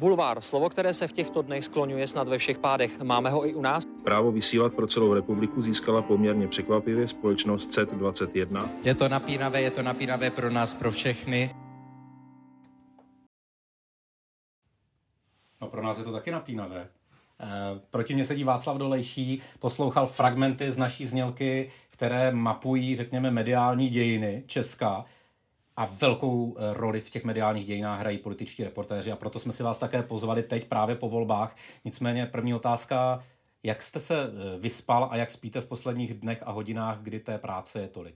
Bulvár, slovo, které se v těchto dnech skloňuje snad ve všech pádech. Máme ho i u nás? Právo vysílat pro celou republiku získala poměrně překvapivě společnost CET21. Je to napínavé, je to napínavé pro nás, pro všechny. No pro nás je to taky napínavé. Eh, proti mě sedí Václav Dolejší, poslouchal fragmenty z naší znělky, které mapují, řekněme, mediální dějiny Česka a velkou eh, roli v těch mediálních dějinách hrají političtí reportéři a proto jsme si vás také pozvali teď právě po volbách. Nicméně první otázka, jak jste se eh, vyspal a jak spíte v posledních dnech a hodinách, kdy té práce je tolik?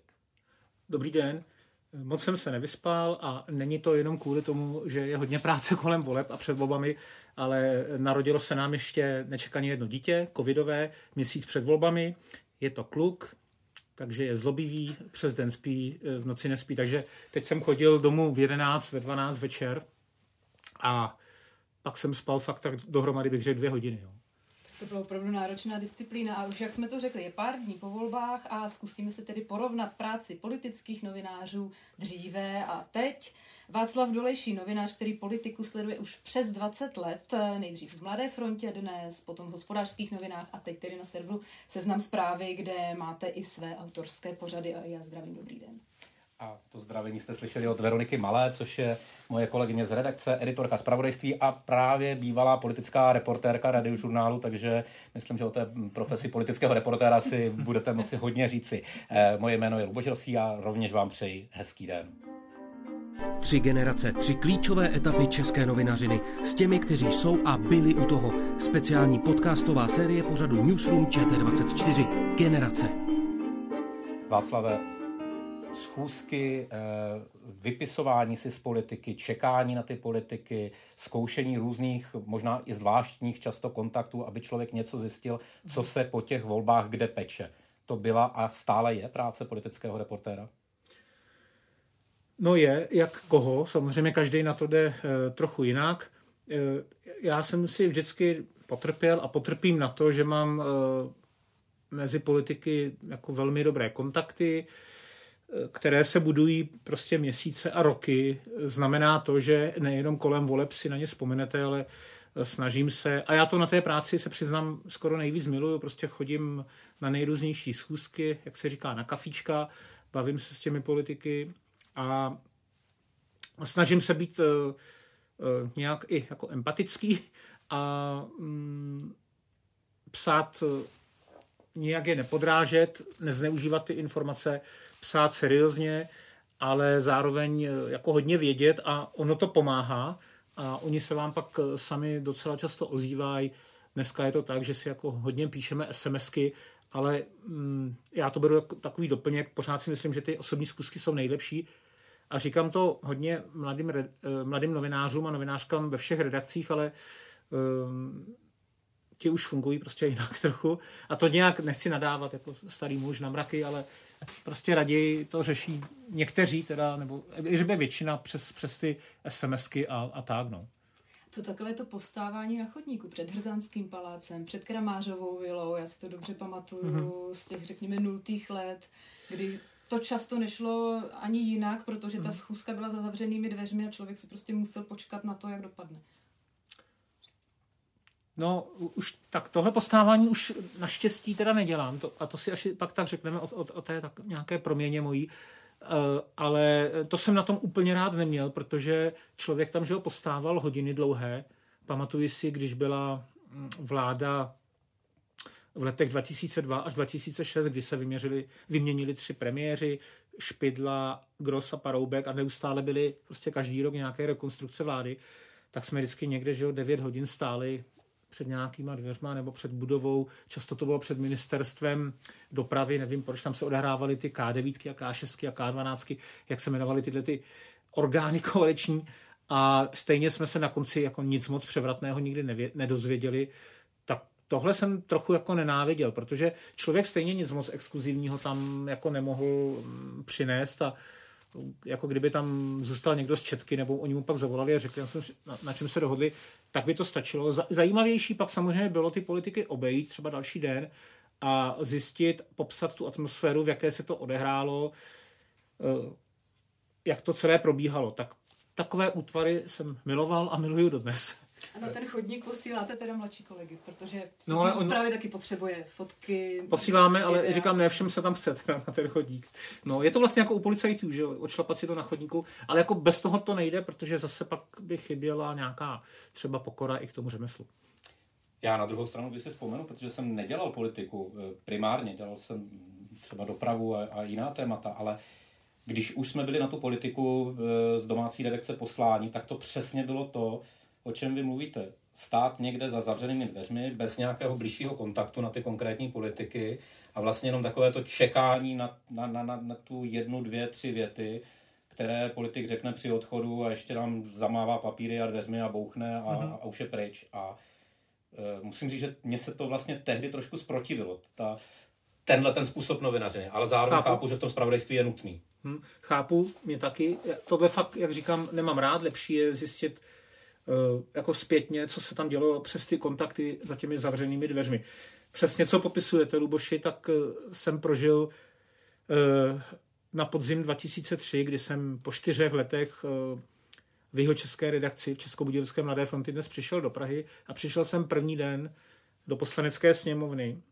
Dobrý den. Moc jsem se nevyspal a není to jenom kvůli tomu, že je hodně práce kolem voleb a před volbami, ale narodilo se nám ještě nečekaně jedno dítě, covidové, měsíc před volbami. Je to kluk, takže je zlobivý, přes den spí, v noci nespí. Takže teď jsem chodil domů v 11, ve 12 večer a pak jsem spal fakt tak dohromady bych řekl dvě hodiny. Jo. To byla opravdu náročná disciplína a už jak jsme to řekli, je pár dní po volbách a zkusíme se tedy porovnat práci politických novinářů dříve a teď. Václav Dolejší, novinář, který politiku sleduje už přes 20 let, nejdřív v Mladé frontě dnes, potom v hospodářských novinách a teď tedy na serveru Seznam zprávy, kde máte i své autorské pořady a já zdravím, dobrý den. A to zdravení jste slyšeli od Veroniky Malé, což je moje kolegyně z redakce, editorka zpravodajství a právě bývalá politická reportérka radiožurnálu, takže myslím, že o té profesi politického reportéra si budete moci hodně říci. Eh, moje jméno je Luboš Rosí a rovněž vám přeji hezký den. Tři generace, tři klíčové etapy české novinařiny s těmi, kteří jsou a byli u toho. Speciální podcastová série pořadu Newsroom ČT24. Generace. Václave, schůzky, eh, vypisování si z politiky, čekání na ty politiky, zkoušení různých, možná i zvláštních často kontaktů, aby člověk něco zjistil, co se po těch volbách kde peče. To byla a stále je práce politického reportéra? No je, jak koho, samozřejmě každý na to jde e, trochu jinak. E, já jsem si vždycky potrpěl a potrpím na to, že mám e, mezi politiky jako velmi dobré kontakty, které se budují prostě měsíce a roky. Znamená to, že nejenom kolem voleb si na ně vzpomenete, ale snažím se, a já to na té práci se přiznám skoro nejvíc miluju, prostě chodím na nejrůznější schůzky, jak se říká, na kafíčka, bavím se s těmi politiky a snažím se být uh, uh, nějak i jako empatický a um, psát uh, nějak je nepodrážet, nezneužívat ty informace, psát seriózně, ale zároveň jako hodně vědět a ono to pomáhá a oni se vám pak sami docela často ozývají. Dneska je to tak, že si jako hodně píšeme SMSky, ale mm, já to beru jako takový doplněk. Pořád si myslím, že ty osobní zkusky jsou nejlepší, a říkám to hodně mladým, eh, mladým novinářům a novinářkám ve všech redakcích, ale um, ti už fungují prostě jinak trochu. A to nějak nechci nadávat jako starý muž na mraky, ale prostě raději to řeší někteří teda, nebo že většina přes, přes ty SMSky a, a tak, no. Co takové to postávání na chodníku před Hrzánským palácem, před Kramářovou vilou, já si to dobře pamatuju mm-hmm. z těch, řekněme, nultých let, kdy to často nešlo ani jinak, protože ta mhm. schůzka byla za zavřenými dveřmi a člověk si prostě musel počkat na to, jak dopadne. No, už tak tohle postávání už naštěstí teda nedělám, to, a to si až pak tak řekneme o, o, o té tak nějaké proměně mojí, uh, ale to jsem na tom úplně rád neměl, protože člověk tam, že ho postával hodiny dlouhé, pamatuji si, když byla mm, vláda v letech 2002 až 2006, kdy se vyměřili, vyměnili tři premiéři, Špidla, Gross a Paroubek a neustále byly prostě každý rok nějaké rekonstrukce vlády, tak jsme vždycky někde, že jo, 9 hodin stáli před nějakýma dveřma nebo před budovou. Často to bylo před ministerstvem dopravy, nevím, proč tam se odehrávaly ty K9 a K6 a K12, jak se jmenovaly tyhle ty orgány koaliční. A stejně jsme se na konci jako nic moc převratného nikdy nevě- nedozvěděli tohle jsem trochu jako nenáviděl, protože člověk stejně nic moc exkluzivního tam jako nemohl mm, přinést a jako kdyby tam zůstal někdo z Četky, nebo oni mu pak zavolali a řekli, na, na čem se dohodli, tak by to stačilo. Zajímavější pak samozřejmě bylo ty politiky obejít třeba další den a zjistit, popsat tu atmosféru, v jaké se to odehrálo, eh, jak to celé probíhalo. Tak takové útvary jsem miloval a miluju dodnes. Ano, ten chodník posíláte teda mladší kolegy, protože no, ale on... taky potřebuje fotky. Posíláme, videa. ale říkám, ne všem se tam chce teda na ten chodník. No, je to vlastně jako u policajtů, že odšlapat si to na chodníku, ale jako bez toho to nejde, protože zase pak by chyběla nějaká třeba pokora i k tomu řemeslu. Já na druhou stranu bych si vzpomenu, protože jsem nedělal politiku eh, primárně, dělal jsem třeba dopravu a, a jiná témata, ale když už jsme byli na tu politiku eh, z domácí redakce poslání, tak to přesně bylo to, o čem vy mluvíte. Stát někde za zavřenými dveřmi, bez nějakého blížšího kontaktu na ty konkrétní politiky a vlastně jenom takové to čekání na, na, na, na, na tu jednu, dvě, tři věty, které politik řekne při odchodu a ještě nám zamává papíry a dveřmi a bouchne a, mm-hmm. a už je pryč. A e, musím říct, že mně se to vlastně tehdy trošku zprotivilo. Ta, tenhle ten způsob novinařiny, ale zároveň chápu, chápu že v tom spravodajství je nutný. Hmm, chápu, mě taky. Tohle fakt, jak říkám, nemám rád. Lepší je zjistit, jako zpětně, co se tam dělo přes ty kontakty za těmi zavřenými dveřmi. Přesně co popisujete, Luboši, tak eh, jsem prožil eh, na podzim 2003, kdy jsem po čtyřech letech v jeho české redakci v Českobudějovické Mladé fronty dnes přišel do Prahy a přišel jsem první den do poslanecké sněmovny.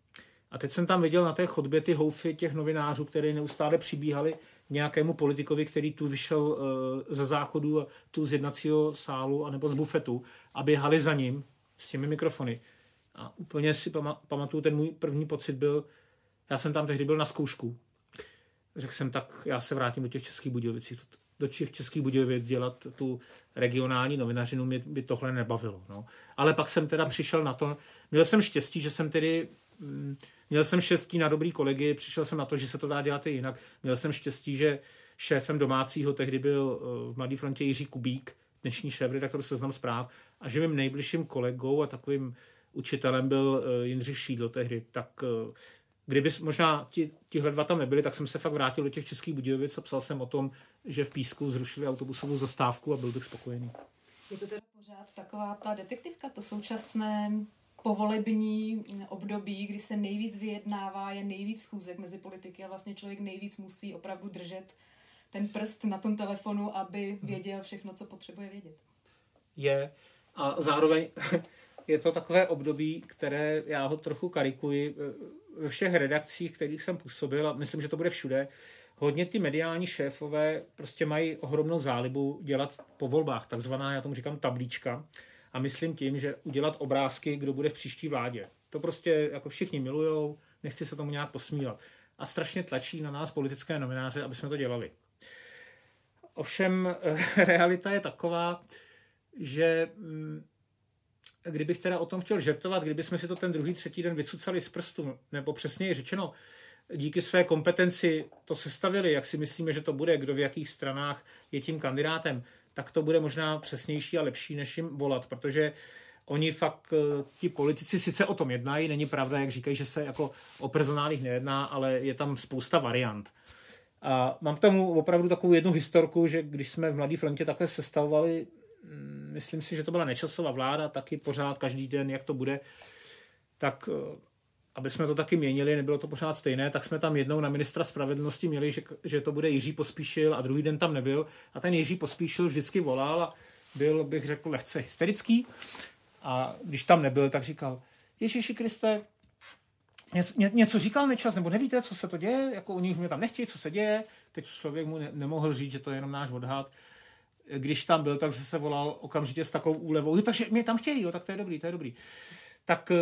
A teď jsem tam viděl na té chodbě ty houfy těch novinářů, které neustále přibíhali nějakému politikovi, který tu vyšel uh, ze záchodu, tu z jednacího sálu anebo z bufetu a běhali za ním s těmi mikrofony. A úplně si pamatuju, ten můj první pocit byl, já jsem tam tehdy byl na zkoušku. Řekl jsem, tak já se vrátím do těch českých Budějovic. Do těch českých Budějovic dělat tu regionální novinařinu mě by tohle nebavilo. No. Ale pak jsem teda přišel na to, měl jsem štěstí, že jsem tedy mm, Měl jsem štěstí na dobrý kolegy, přišel jsem na to, že se to dá dělat i jinak. Měl jsem štěstí, že šéfem domácího tehdy byl eh, v Mladé frontě Jiří Kubík, dnešní šéf redaktor Seznam zpráv, a že mým nejbližším kolegou a takovým učitelem byl eh, Jindřich Šídl tehdy. Tak eh, kdyby možná ti, tihle dva tam nebyli, tak jsem se fakt vrátil do těch českých Budějovic a psal jsem o tom, že v Písku zrušili autobusovou zastávku a byl bych spokojený. Je to teda pořád taková ta detektivka, to současné povolební období, kdy se nejvíc vyjednává, je nejvíc schůzek mezi politiky a vlastně člověk nejvíc musí opravdu držet ten prst na tom telefonu, aby mhm. věděl všechno, co potřebuje vědět. Je. A zároveň je to takové období, které já ho trochu karikuji ve všech redakcích, kterých jsem působil a myslím, že to bude všude. Hodně ty mediální šéfové prostě mají ohromnou zálibu dělat po volbách, takzvaná, já tomu říkám, tablíčka a myslím tím, že udělat obrázky, kdo bude v příští vládě. To prostě jako všichni milujou, nechci se tomu nějak posmívat. A strašně tlačí na nás politické novináře, aby jsme to dělali. Ovšem realita je taková, že mm, kdybych teda o tom chtěl žertovat, kdyby jsme si to ten druhý, třetí den vycucali z prstu, nebo přesněji řečeno, díky své kompetenci to sestavili, jak si myslíme, že to bude, kdo v jakých stranách je tím kandidátem, tak to bude možná přesnější a lepší, než jim volat, protože oni fakt, eh, ti politici sice o tom jednají, není pravda, jak říkají, že se jako o personálích nejedná, ale je tam spousta variant. A mám tomu opravdu takovou jednu historku, že když jsme v Mladé frontě takhle sestavovali, mm, myslím si, že to byla nečasová vláda, taky pořád každý den, jak to bude, tak eh, aby jsme to taky měnili, nebylo to pořád stejné, tak jsme tam jednou na ministra spravedlnosti měli, že, že to bude Jiří Pospíšil a druhý den tam nebyl. A ten Jiří Pospíšil vždycky volal a byl, bych řekl, lehce hysterický. A když tam nebyl, tak říkal, Ježíši Kriste, ně, něco říkal nečas, nebo nevíte, co se to děje, jako oni mě tam nechtějí, co se děje. Teď člověk mu ne, nemohl říct, že to je jenom náš odhad. Když tam byl, tak se volal okamžitě s takovou úlevou, jo, takže mě tam chtějí, jo, tak to je dobrý, to je dobrý. Tak eh,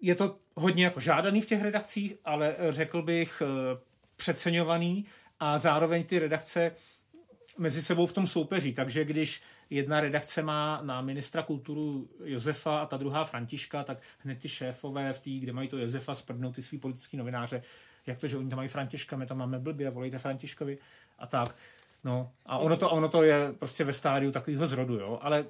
je to hodně jako žádaný v těch redakcích, ale řekl bych eh, přeceňovaný a zároveň ty redakce mezi sebou v tom soupeří. Takže když jedna redakce má na ministra kulturu Josefa a ta druhá Františka, tak hned ty šéfové v té, kde mají to Josefa, sprdnou ty svý politický novináře, jak to, že oni tam mají Františka, my tam máme blbě, volejte Františkovi a tak. No, a ono to, ono to je prostě ve stádiu takového zrodu, jo, ale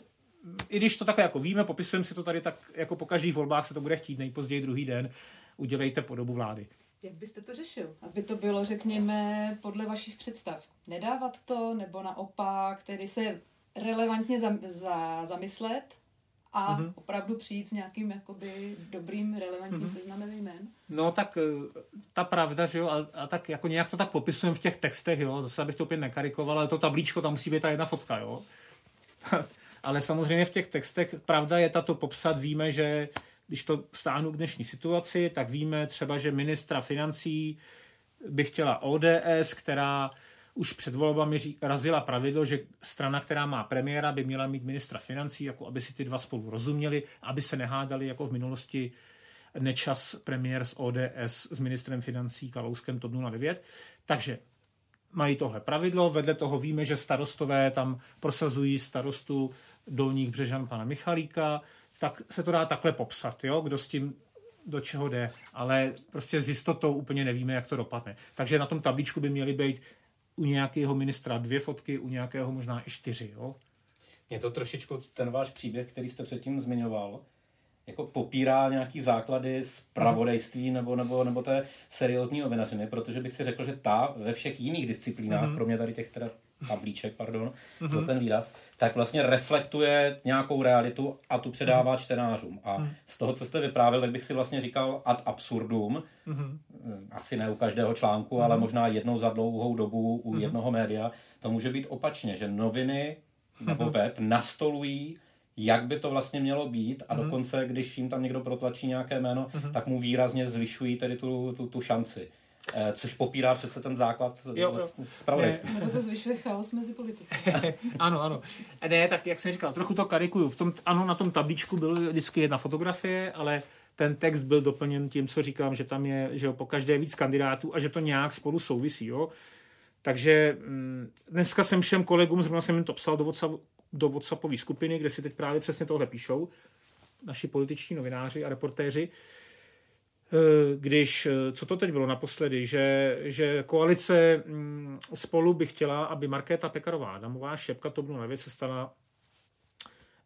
i když to takhle jako víme, popisujeme si to tady tak, jako po každých volbách se to bude chtít nejpozději druhý den, udělejte podobu vlády. Jak byste to řešil? Aby to bylo, řekněme, podle vašich představ. Nedávat to, nebo naopak, tedy se relevantně za, za, zamyslet a mm-hmm. opravdu přijít s nějakým jakoby dobrým, relevantním mm-hmm. seznamem jmén? No tak eh, ta pravda, že jo, a, a tak jako nějak to tak popisujeme v těch textech, jo, zase abych to opět nekarikoval, ale to tablíčko, tam musí být ta jedna fotka, jo. Ale samozřejmě v těch textech pravda je tato popsat, víme, že když to stáhnu k dnešní situaci, tak víme třeba, že ministra financí by chtěla ODS, která už před volbami razila pravidlo, že strana, která má premiéra, by měla mít ministra financí, jako aby si ty dva spolu rozuměli, aby se nehádali jako v minulosti nečas premiér z ODS s ministrem financí Kalouskem TOP 09. Takže mají tohle pravidlo, vedle toho víme, že starostové tam prosazují starostu Dolních Břežan pana Michalíka, tak se to dá takhle popsat, jo? kdo s tím do čeho jde, ale prostě s jistotou úplně nevíme, jak to dopadne. Takže na tom tablíčku by měly být u nějakého ministra dvě fotky, u nějakého možná i čtyři. Jo? Je to trošičku ten váš příběh, který jste předtím zmiňoval, jako popírá nějaký základy z pravodejství nebo, nebo, nebo té seriózní novinařiny, protože bych si řekl, že ta ve všech jiných disciplínách, mm-hmm. kromě tady těch teda tablíček, pardon, mm-hmm. za ten výraz, tak vlastně reflektuje nějakou realitu a tu předává mm-hmm. čtenářům. A mm-hmm. z toho, co jste vyprávěl, tak bych si vlastně říkal ad absurdum, mm-hmm. asi ne u každého článku, mm-hmm. ale možná jednou za dlouhou dobu u mm-hmm. jednoho média, to může být opačně, že noviny nebo mm-hmm. web nastolují jak by to vlastně mělo být a mm-hmm. dokonce, když jim tam někdo protlačí nějaké jméno, mm-hmm. tak mu výrazně zvyšují tedy tu, tu, tu šanci. Eh, což popírá přece ten základ zpravodajství. Nebo to zvyšuje chaos mezi politiky. ano, ano. Ne, tak jak jsem říkal, trochu to karikuju. V tom, ano, na tom tablíčku byl vždycky jedna fotografie, ale ten text byl doplněn tím, co říkám, že tam je že jo, po každé víc kandidátů a že to nějak spolu souvisí. Jo? Takže mm, dneska jsem všem kolegům, zrovna jsem jim to psal do, WhatsApp, do WhatsAppové skupiny, kde si teď právě přesně tohle píšou, naši političní novináři a reportéři, Eh, když, eh, co to teď bylo naposledy, že, že koalice mm, spolu by chtěla, aby Markéta Pekarová Adamová, šepka TOP 09, se stala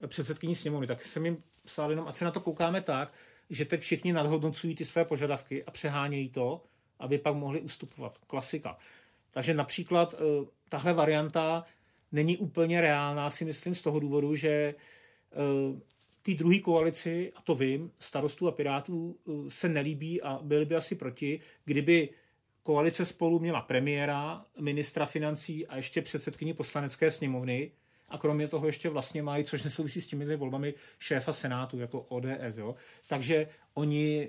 předsedkyní sněmovny, tak jsem jim psal jenom, ať se na to koukáme tak, že teď všichni nadhodnocují ty své požadavky a přehánějí to, aby pak mohli ustupovat. Klasika. Takže například eh, tahle varianta není úplně reálná, si myslím, z toho důvodu, že té druhé koalici, a to vím, starostů a pirátů eh, se nelíbí a byli by asi proti, kdyby koalice spolu měla premiéra, ministra financí a ještě předsedkyni poslanecké sněmovny a kromě toho ještě vlastně mají, což nesouvisí s těmi volbami, šéfa senátu jako ODS. Jo? Takže oni e,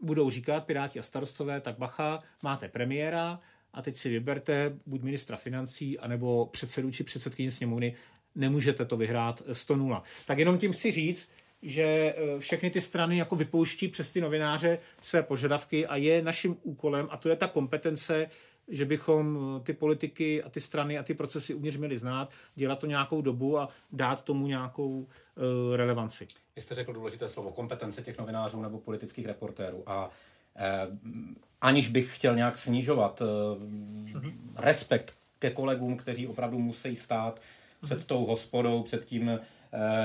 budou říkat, piráti a starostové, tak bacha, máte premiéra a teď si vyberte buď ministra financí, anebo předsedu či předsedkyni sněmovny nemůžete to vyhrát 100-0. Tak jenom tím chci říct, že eh, všechny ty strany jako vypouští přes ty novináře své požadavky a je naším úkolem, a to je ta kompetence, že bychom eh, ty politiky a ty strany a ty procesy uvnitř měli znát, dělat to nějakou dobu a dát tomu nějakou uh, relevanci. Vy jste řekl důležité slovo kompetence těch novinářů nebo politických reportérů a eh, aniž bych chtěl nějak snižovat eh, mm-hmm. respekt ke kolegům, kteří opravdu musí stát před tou hospodou, před tím eh,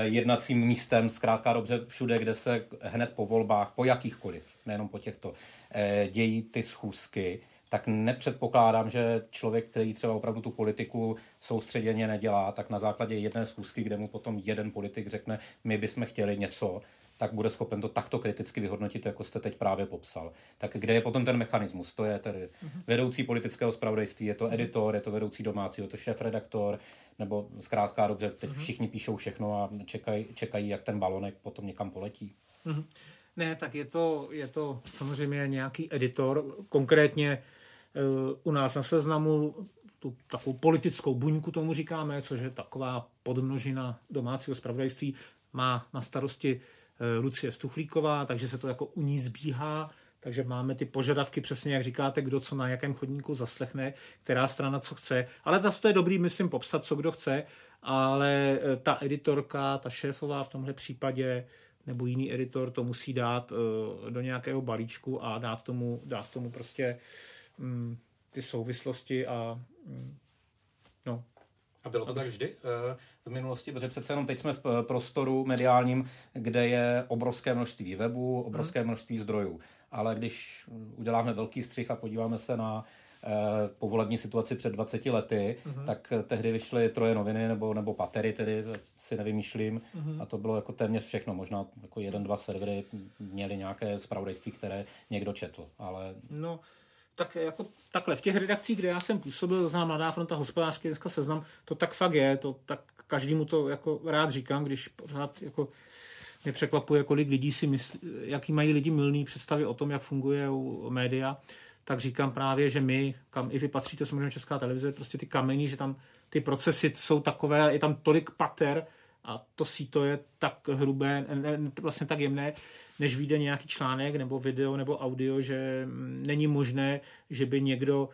jednacím místem, zkrátka dobře všude, kde se hned po volbách, po jakýchkoliv, nejenom po těchto, eh, dějí ty schůzky, tak nepředpokládám, že člověk, který třeba opravdu tu politiku soustředěně nedělá, tak na základě jedné schůzky, kde mu potom jeden politik řekne, my bychom chtěli něco, tak bude schopen to takto kriticky vyhodnotit, jako jste teď právě popsal. Tak kde je potom ten mechanismus? To je tedy mhm. vedoucí politického spravodajství, je to mhm. editor, je to vedoucí domácí, je to šéf redaktor, nebo zkrátka dobře, teď mhm. všichni píšou všechno a čekají, čekají, jak ten balonek potom někam poletí. Ne, tak je to, je to samozřejmě nějaký editor, konkrétně uh, u nás na seznamu tu takovou politickou buňku tomu říkáme, což je taková podmnožina domácího spravodajství, má na starosti Lucie Stuchlíková, takže se to jako u ní zbíhá, takže máme ty požadavky přesně, jak říkáte, kdo co na jakém chodníku zaslechne, která strana co chce. Ale zase to je dobrý, myslím, popsat, co kdo chce, ale eh, ta editorka, ta šéfová v tomhle případě, nebo jiný editor to musí dát uh, do nějakého balíčku a dát tomu, dát tomu prostě um, ty souvislosti a um, no, A bylo to tak vždy eh, v minulosti, protože přece jenom teď jsme v eh, prostoru mediálním, kde je obrovské množství webů, obrovské množství zdrojů. Ale když uděláme velký střih a podíváme se na Eh, povolební situaci před 20 lety, uh-huh. tak eh, tehdy vyšly troje noviny nebo, nebo patery, tedy si nevymýšlím, uh-huh. a to bylo jako téměř všechno. Možná jako jeden, dva servery měly nějaké zpravodajství, které někdo četl, ale... No, tak jako takhle, v těch redakcích, kde já jsem působil, znám Mladá fronta hospodářky, dneska seznam, to tak fakt je, to tak každému to jako rád říkám, když pořád jako mě překvapuje, kolik lidí si myslí, jaký mají lidi milný představy o tom, jak funguje média tak říkám právě, že my, kam i vy patříte, samozřejmě Česká televize, prostě ty kameny, že tam ty procesy jsou takové, je tam tolik pater a to síto je tak hrubé, vlastně tak jemné, než vyjde nějaký článek nebo video nebo audio, že není možné, že by někdo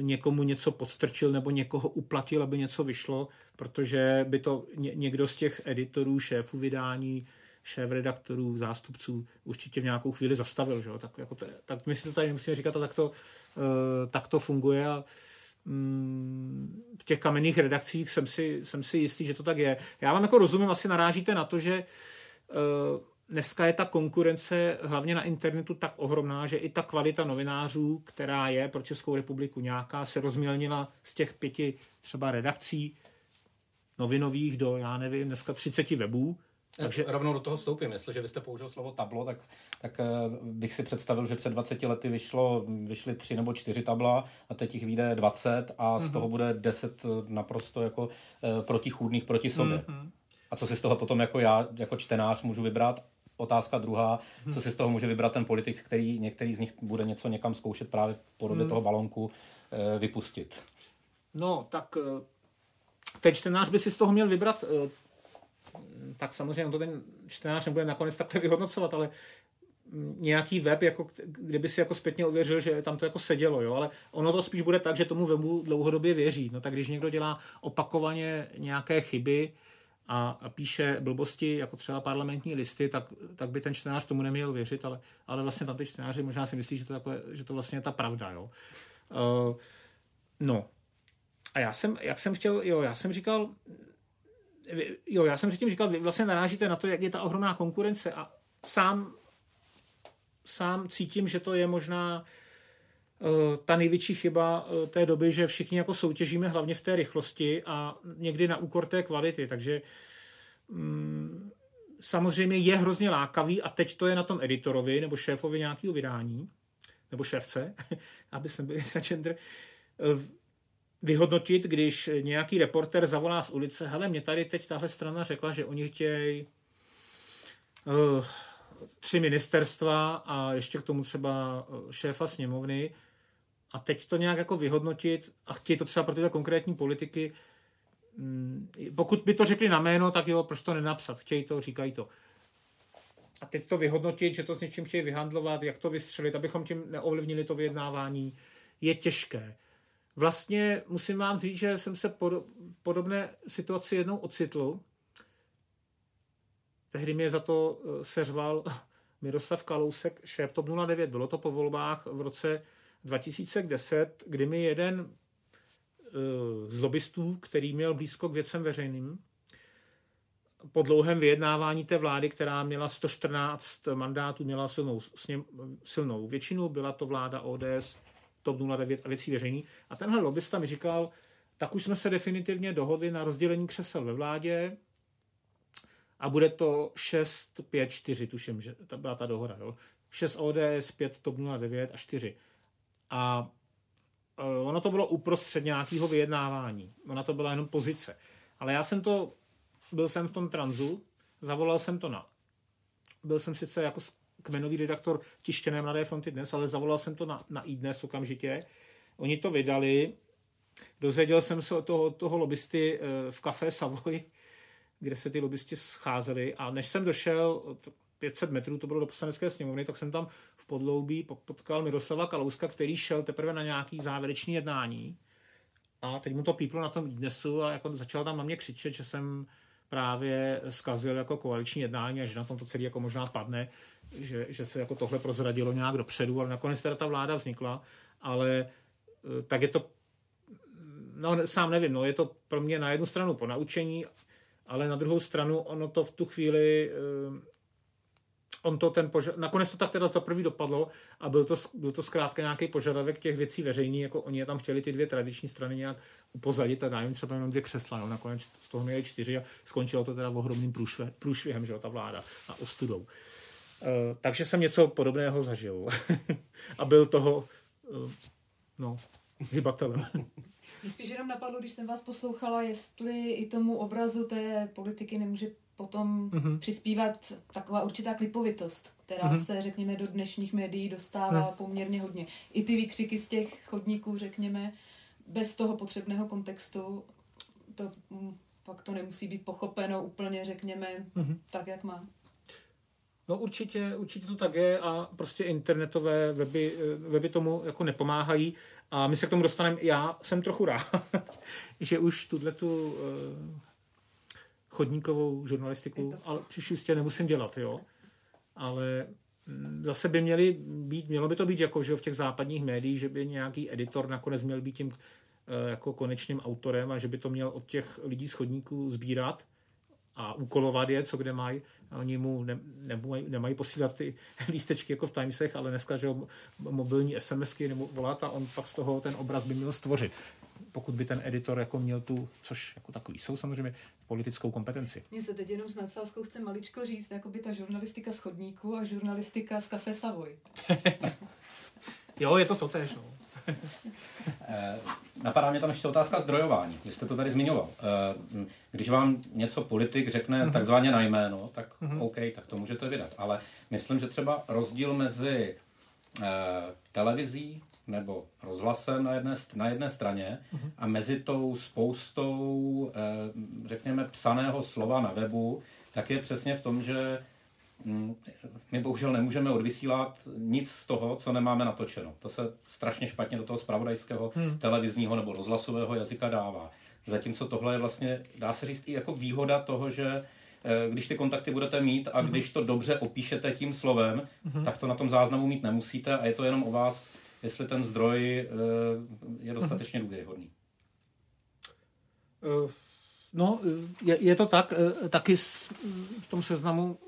někomu něco podstrčil nebo někoho uplatil, aby něco vyšlo, protože by to někdo z těch editorů, šéfů vydání, šéf redaktorů, zástupců určitě v nějakou chvíli zastavil. Že? Tak, jako to, tak my si to tady musíme říkat, a tak to, uh, tak to funguje. A, mm, v těch kamenných redakcích jsem si, jsem si jistý, že to tak je. Já vám jako rozumím, asi narážíte na to, že uh, dneska je ta konkurence hlavně na internetu tak ohromná, že i ta kvalita novinářů, která je pro Českou republiku nějaká, se rozmělnila z těch pěti třeba redakcí novinových do, já nevím, dneska 30 webů. Takže rovnou do toho vstoupím. Jestliže byste použil slovo tablo, tak, tak eh, bych si představil, že před 20 lety vyšlo, vyšly tři nebo čtyři tabla a teď jich vyjde 20 a z mm-hmm. toho bude 10 eh, naprosto jako eh, protichůdných proti sobě. Mm-hmm. A co si z toho potom jako já, jako čtenář můžu vybrat? Otázka druhá, mm-hmm. co si z toho může vybrat ten politik, který některý z nich bude něco někam zkoušet právě v podobě mm. toho balonku vypustit. No, tak ten čtenář by si z toho měl vybrat tak samozřejmě to ten čtenář nebude nakonec takhle vyhodnocovat, ale nějaký web, jako, kdyby si jako zpětně ověřil, že tam to jako sedělo, jo? ale ono to spíš bude tak, že tomu webu dlouhodobě věří. No tak když někdo dělá opakovaně nějaké chyby a, a píše blbosti, jako třeba parlamentní listy, tak, tak by ten čtenář tomu neměl věřit, ale, ale vlastně tam ty čtenáři možná si myslí, že to, jako že to vlastně je ta pravda. Jo? Uh, no. A já jsem, jak jsem chtěl, jo, já jsem říkal, jo, já jsem předtím říkal, vy vlastně narážíte na to, jak je ta ohromná konkurence a sám, sám cítím, že to je možná uh, ta největší chyba uh, té doby, že všichni jako soutěžíme hlavně v té rychlosti a někdy na úkor té kvality, takže um, samozřejmě je hrozně lákavý a teď to je na tom editorovi nebo šéfovi nějakého vydání, nebo šéfce, aby jsme byli na gender, uh, vyhodnotit, když nějaký reporter zavolá z ulice, hele, mě tady teď tahle strana řekla, že oni chtějí uh, tři ministerstva a ještě k tomu třeba eh, šéfa sněmovny a teď to nějak jako vyhodnotit a chtějí to třeba pro tyhle konkrétní politiky, mm, pokud by to řekli na jméno, tak jo, proč to nenapsat? Chtějí to, říkají to. A teď to vyhodnotit, že to s něčím chtějí vyhandlovat, jak to vystřelit, abychom tím neovlivnili to vyjednávání, je těžké. Vlastně musím vám říct, že jsem se v podobné situaci jednou ocitl. Tehdy mě za to eh, seřval Miroslav Kalousek, šéf TOP 09. Bylo to po volbách v roce 2010, kdy mi jeden eh, z lobbystů, který měl blízko k věcem veřejným, po dlouhém vyjednávání té vlády, která měla 114 mandátů, měla silnou, silnou většinu, byla to vláda ODS, TOP 09 a věcí veřejný. A tenhle lobbysta mi říkal, tak už jsme se definitivně dohodli na rozdělení křesel ve vládě a bude to 6, 5, 4, tuším, že to byla ta dohoda. Jo? 6 ODS, 5 TOP 09 a 4. A e, ono to bylo uprostřed nějakého vyjednávání. Ona to byla jenom pozice. Ale já jsem to, byl jsem v tom tranzu, zavolal jsem to na. Byl jsem sice jako kmenový redaktor tištěné Mladé fronty dnes, ale zavolal jsem to na, na iDnes okamžitě. Oni to vydali, dozvěděl jsem se od toho, toho lobbysty eh, v kafé Savoy, kde se ty lobbysti scházeli. A než jsem došel 500 metrů, to bylo do poslanecké sněmovny, tak jsem tam v podloubí potkal Miroslava Kalouska, který šel teprve na nějaký závěrečný jednání. A teď mu to píplo na tom dnesu a jako začal tam na mě křičet, že jsem právě zkazil jako koaliční jednání a že na tom to celé jako možná padne, že, že se jako tohle prozradilo nějak dopředu, ale nakonec teda ta vláda vznikla, ale eh, tak je to no sám nevím, no je to pro mě na jednu stranu po naučení, ale na druhou stranu ono to v tu chvíli on to ten požad... nakonec to tak teda za prvý dopadlo a byl to, byl to zkrátka nějaký požadavek těch věcí veřejný, jako oni je tam chtěli ty dvě tradiční strany nějak upozadit a dájím třeba jenom dvě křesla, no, nakonec z toho měli čtyři a skončilo to teda ohromným průšvě, průšvihem, že jo, ta vláda a ostudou. Uh, takže jsem něco podobného zažil a byl toho uh, no, hybatelem. Mě spíš jenom napadlo, když jsem vás poslouchala, jestli i tomu obrazu té politiky nemůže potom mm-hmm. přispívat taková určitá klipovitost, která mm-hmm. se, řekněme, do dnešních médií dostává mm. poměrně hodně. I ty výkřiky z těch chodníků, řekněme, bez toho potřebného kontextu, to mm, pak to nemusí být pochopeno úplně, řekněme, mm-hmm. tak, jak má. No určitě, určitě to tak je a prostě internetové weby, eh, weby tomu jako nepomáhají a my se k tomu dostaneme. Já jsem trochu rád, že už tuhle tu uh, chodníkovou žurnalistiku, to... ale příště nemusím dělat, jo. Ale mm, zase by měli být, mělo by to být jako, že v těch západních médiích, že by nějaký editor nakonec měl být tím eh, jako konečným autorem a že by to měl od těch lidí z chodníků sbírat a úkolovat je, co kde mají. Oni mu ne, nemají, nemají posílat ty lístečky jako v Timesech, ale dneska, že mobilní SMSky nebo volat a on pak z toho ten obraz by měl stvořit. Pokud by ten editor jako měl tu, což jako takový jsou samozřejmě, politickou kompetenci. Mně se teď jenom s nadsázkou chce maličko říct, jako by ta žurnalistika z chodníku a žurnalistika z Café Savoy. jo, je to totéž, no. Eh, napadá mě tam ještě otázka zdrojování. Vy jste to tady zmiňoval. Eh, když vám něco politik řekne mm-hmm. takzvaně na jméno, tak mm-hmm. OK, tak to můžete vydat. Ale myslím, že třeba rozdíl mezi eh, televizí nebo rozhlasem na jedné, na jedné straně mm-hmm. a mezi tou spoustou, řekněme, psaného slova na webu, tak je přesně v tom, že Mm, my bohužel nemůžeme odvysílat nic z toho, co nemáme natočeno. To se strašně špatně do toho spravodajského, hmm. televizního nebo rozhlasového jazyka dává. Zatímco tohle je vlastně, dá se říct, i jako výhoda toho, že eh, když ty kontakty budete mít a hmm. když to dobře opíšete tím slovem, hmm. tak to na tom záznamu mít nemusíte a je to jenom o vás, jestli ten zdroj eh, je dostatečně důvěryhodný. Uh No, je, je to tak, eh, taky v tom seznamu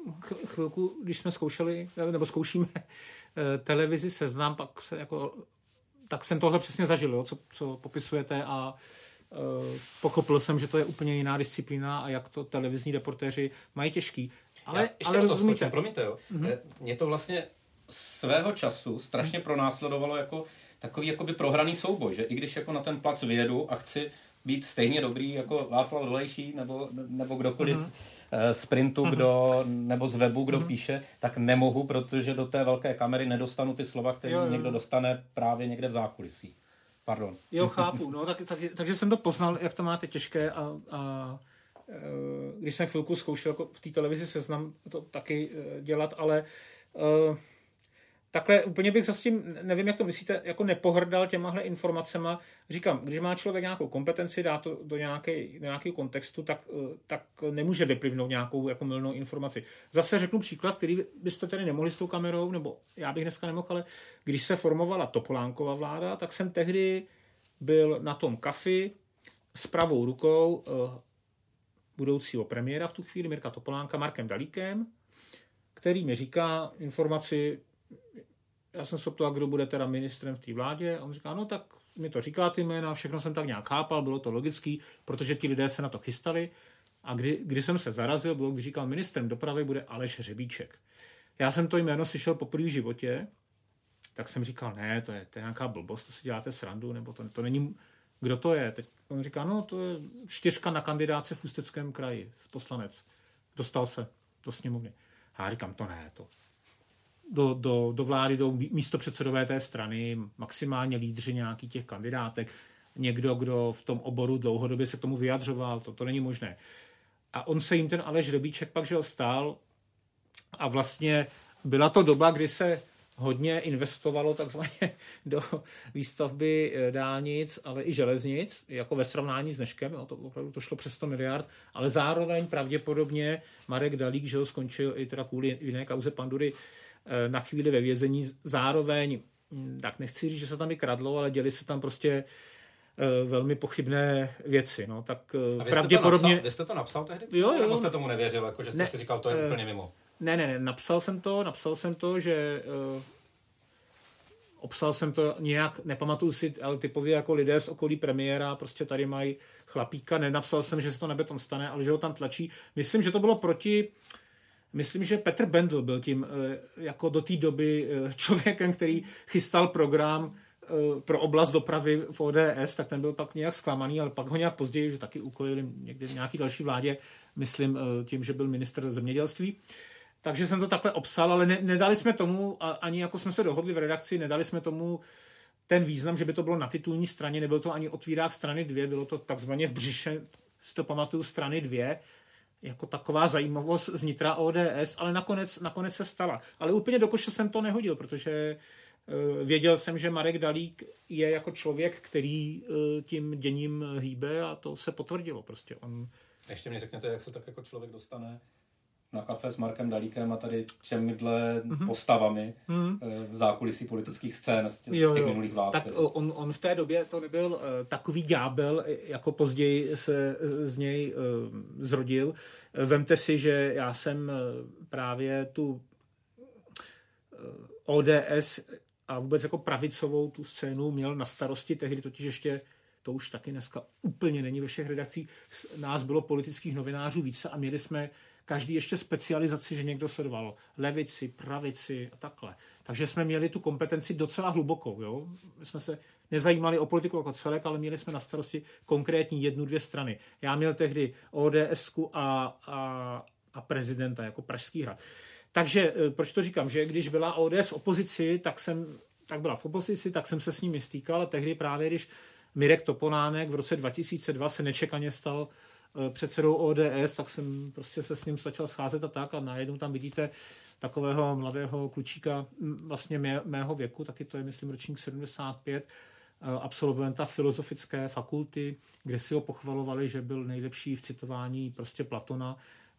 chvilku, když jsme zkoušeli, eh, nebo zkoušíme eh, televizi seznam, pak se jako, tak jsem tohle přesně zažil, jo, co, co popisujete a pochopil jsem, že to je úplně jiná disciplína a jak to televizní reportéři mají těžký. Ale, Já, ale rozumíte. promiňte, jo. Mm-hmm. Mě to vlastně svého času strašně pronásledovalo jako takový jakoby prohraný souboj, že i když jako na ten plac vyjedu a chci být stejně dobrý jako Václav Dolejší nebo, nebo kdokoliv mm-hmm. z printu, mm-hmm. kdo, nebo z webu, kdo mm-hmm. píše, tak nemohu, protože do té velké kamery nedostanu ty slova, které jo, jo. někdo dostane právě někde v zákulisí. Pardon. Jo, chápu. No, tak, tak, takže jsem to poznal, jak to máte těžké a, a eh, když jsem chvilku zkoušel jako v té televizi seznam to taky eh, dělat, ale uh, takhle úplně bych s tím, nevím, jak to myslíte, jako nepohrdal těmahle informacema. Říkám, když má člověk nějakou kompetenci, dá to do, nějaké, do nějakého kontextu, tak, eh, tak nemůže vyplivnout nějakou jako milnou informaci. Zase řeknu příklad, který byste tady nemohli s tou kamerou, nebo já bych dneska nemohl, ale když se formovala Topolánkova vláda, tak jsem tehdy byl na tom kafi s pravou rukou eh, budoucího premiéra v tu chvíli, Mirka Topolánka, Markem Dalíkem, který mi říká informaci, já jsem se ptal, kdo bude teda ministrem v té vládě a on říká, no tak mi to říká ty jména, všechno jsem tak nějak chápal, bylo to logický, protože ti lidé se na to chystali. A kdy, kdy jsem se zarazil, bylo, když říkal, ministrem dopravy bude Aleš Řebíček. Já jsem to jméno slyšel poprvé v životě, tak jsem říkal, ne, to je, to je nějaká blbost, to si děláte srandu, nebo to, to není, kdo to je. Teď on říká, no to je čtyřka na kandidáce v Ústeckém kraji, poslanec. Dostal se do sněmovny. A já říkám, to ne, to, do, do, do vlády do místo předsedové té strany, maximálně lídři nějakých těch kandidátek, někdo, kdo v tom oboru dlouhodobě se k tomu vyjadřoval, to, to není možné. A on se jim ten Aleš Robíček pak žel stál a vlastně byla to doba, kdy se hodně investovalo takzvaně do výstavby eh, dálnic, ale i železnic, jako ve srovnání s dneškem, jo, to opravdu to šlo přes 100 miliard, ale zároveň pravděpodobně Marek Dalík, že ho skončil i teda kvůli jiné kauze Pandury, na chvíli ve vězení. Zároveň, hm, tak nechci říct, že se tam i kradlo, ale děli se tam prostě velmi pochybné věci. No, tak A vy pravděpodobně... Jste to napsal, vy jste to napsal tehdy? Jo, jo. Nebo jste tomu nevěřil, jako, že jste Ne, si říkal, to je eh, úplně mimo? Ne, ne, ne, napsal jsem to, napsal jsem to, že uh, obsal jsem to nějak, nepamatuju si, ale typově jako lidé z okolí premiéra prostě tady mají chlapíka, nenapsal jsem, že se to na beton stane, ale že ho tam tlačí. Myslím, že to bylo proti, myslím, že Petr Bendl byl tím eh, jako do té doby eh, člověkem, který chystal program eh, pro oblast dopravy v ODS, tak ten byl pak nějak zklamaný, ale pak ho nějak později, že taky ukojili někde v nějaký další vládě, myslím tím, že byl minister zemědělství. Takže jsem to takhle obsal, ale ne, nedali jsme tomu, ani jako jsme se dohodli v redakci, nedali jsme tomu ten význam, že by to bylo na titulní straně, nebyl to ani otvírák strany dvě, bylo to takzvaně v břiše, si to pamatuju, strany dvě, jako taková zajímavost z nitra ODS, ale nakonec, nakonec se stala. Ale úplně do koše jsem to nehodil, protože uh, věděl jsem, že Marek Dalík je jako člověk, který uh, tím děním hýbe a to se potvrdilo prostě. On... Ještě mi řekněte, jak se tak jako člověk dostane na kafe s Markem Dalíkem a tady těmihle mm-hmm. postavami mm-hmm. v zákulisí politických scén z těch, jo, z těch minulých vlád. Tak on, on v té době to nebyl uh, takový ďábel, jako později se z něj uh, zrodil. Vemte si, že já jsem uh, právě tu uh, ODS a vůbec jako pravicovou tu scénu měl na starosti tehdy, totiž ještě to už taky dneska úplně není ve všech redakcích. Nás bylo politických novinářů více a měli jsme každý ještě specializaci, že někdo sledoval levici, pravici a takhle. Takže jsme měli tu kompetenci docela hlubokou. Jo? My jsme se nezajímali o politiku jako celek, ale měli jsme na starosti konkrétní jednu, dvě strany. Já měl tehdy ODS a, a, a prezidenta jako Pražský hrad. Takže e, proč to říkám, že když byla ODS v opozici, tak jsem tak byla v opozici, tak jsem se s nimi stýkal a tehdy právě, když Mirek Topolánek v roce 2002 se nečekaně stal předsedou ODS, tak jsem prostě se s ním začal scházet a tak a najednou tam vidíte takového mladého klučíka vlastně mé, mého věku, taky to je myslím ročník 75, eh, absolventa filozofické fakulty, kde si ho pochvalovali, že byl nejlepší v citování prostě Platona,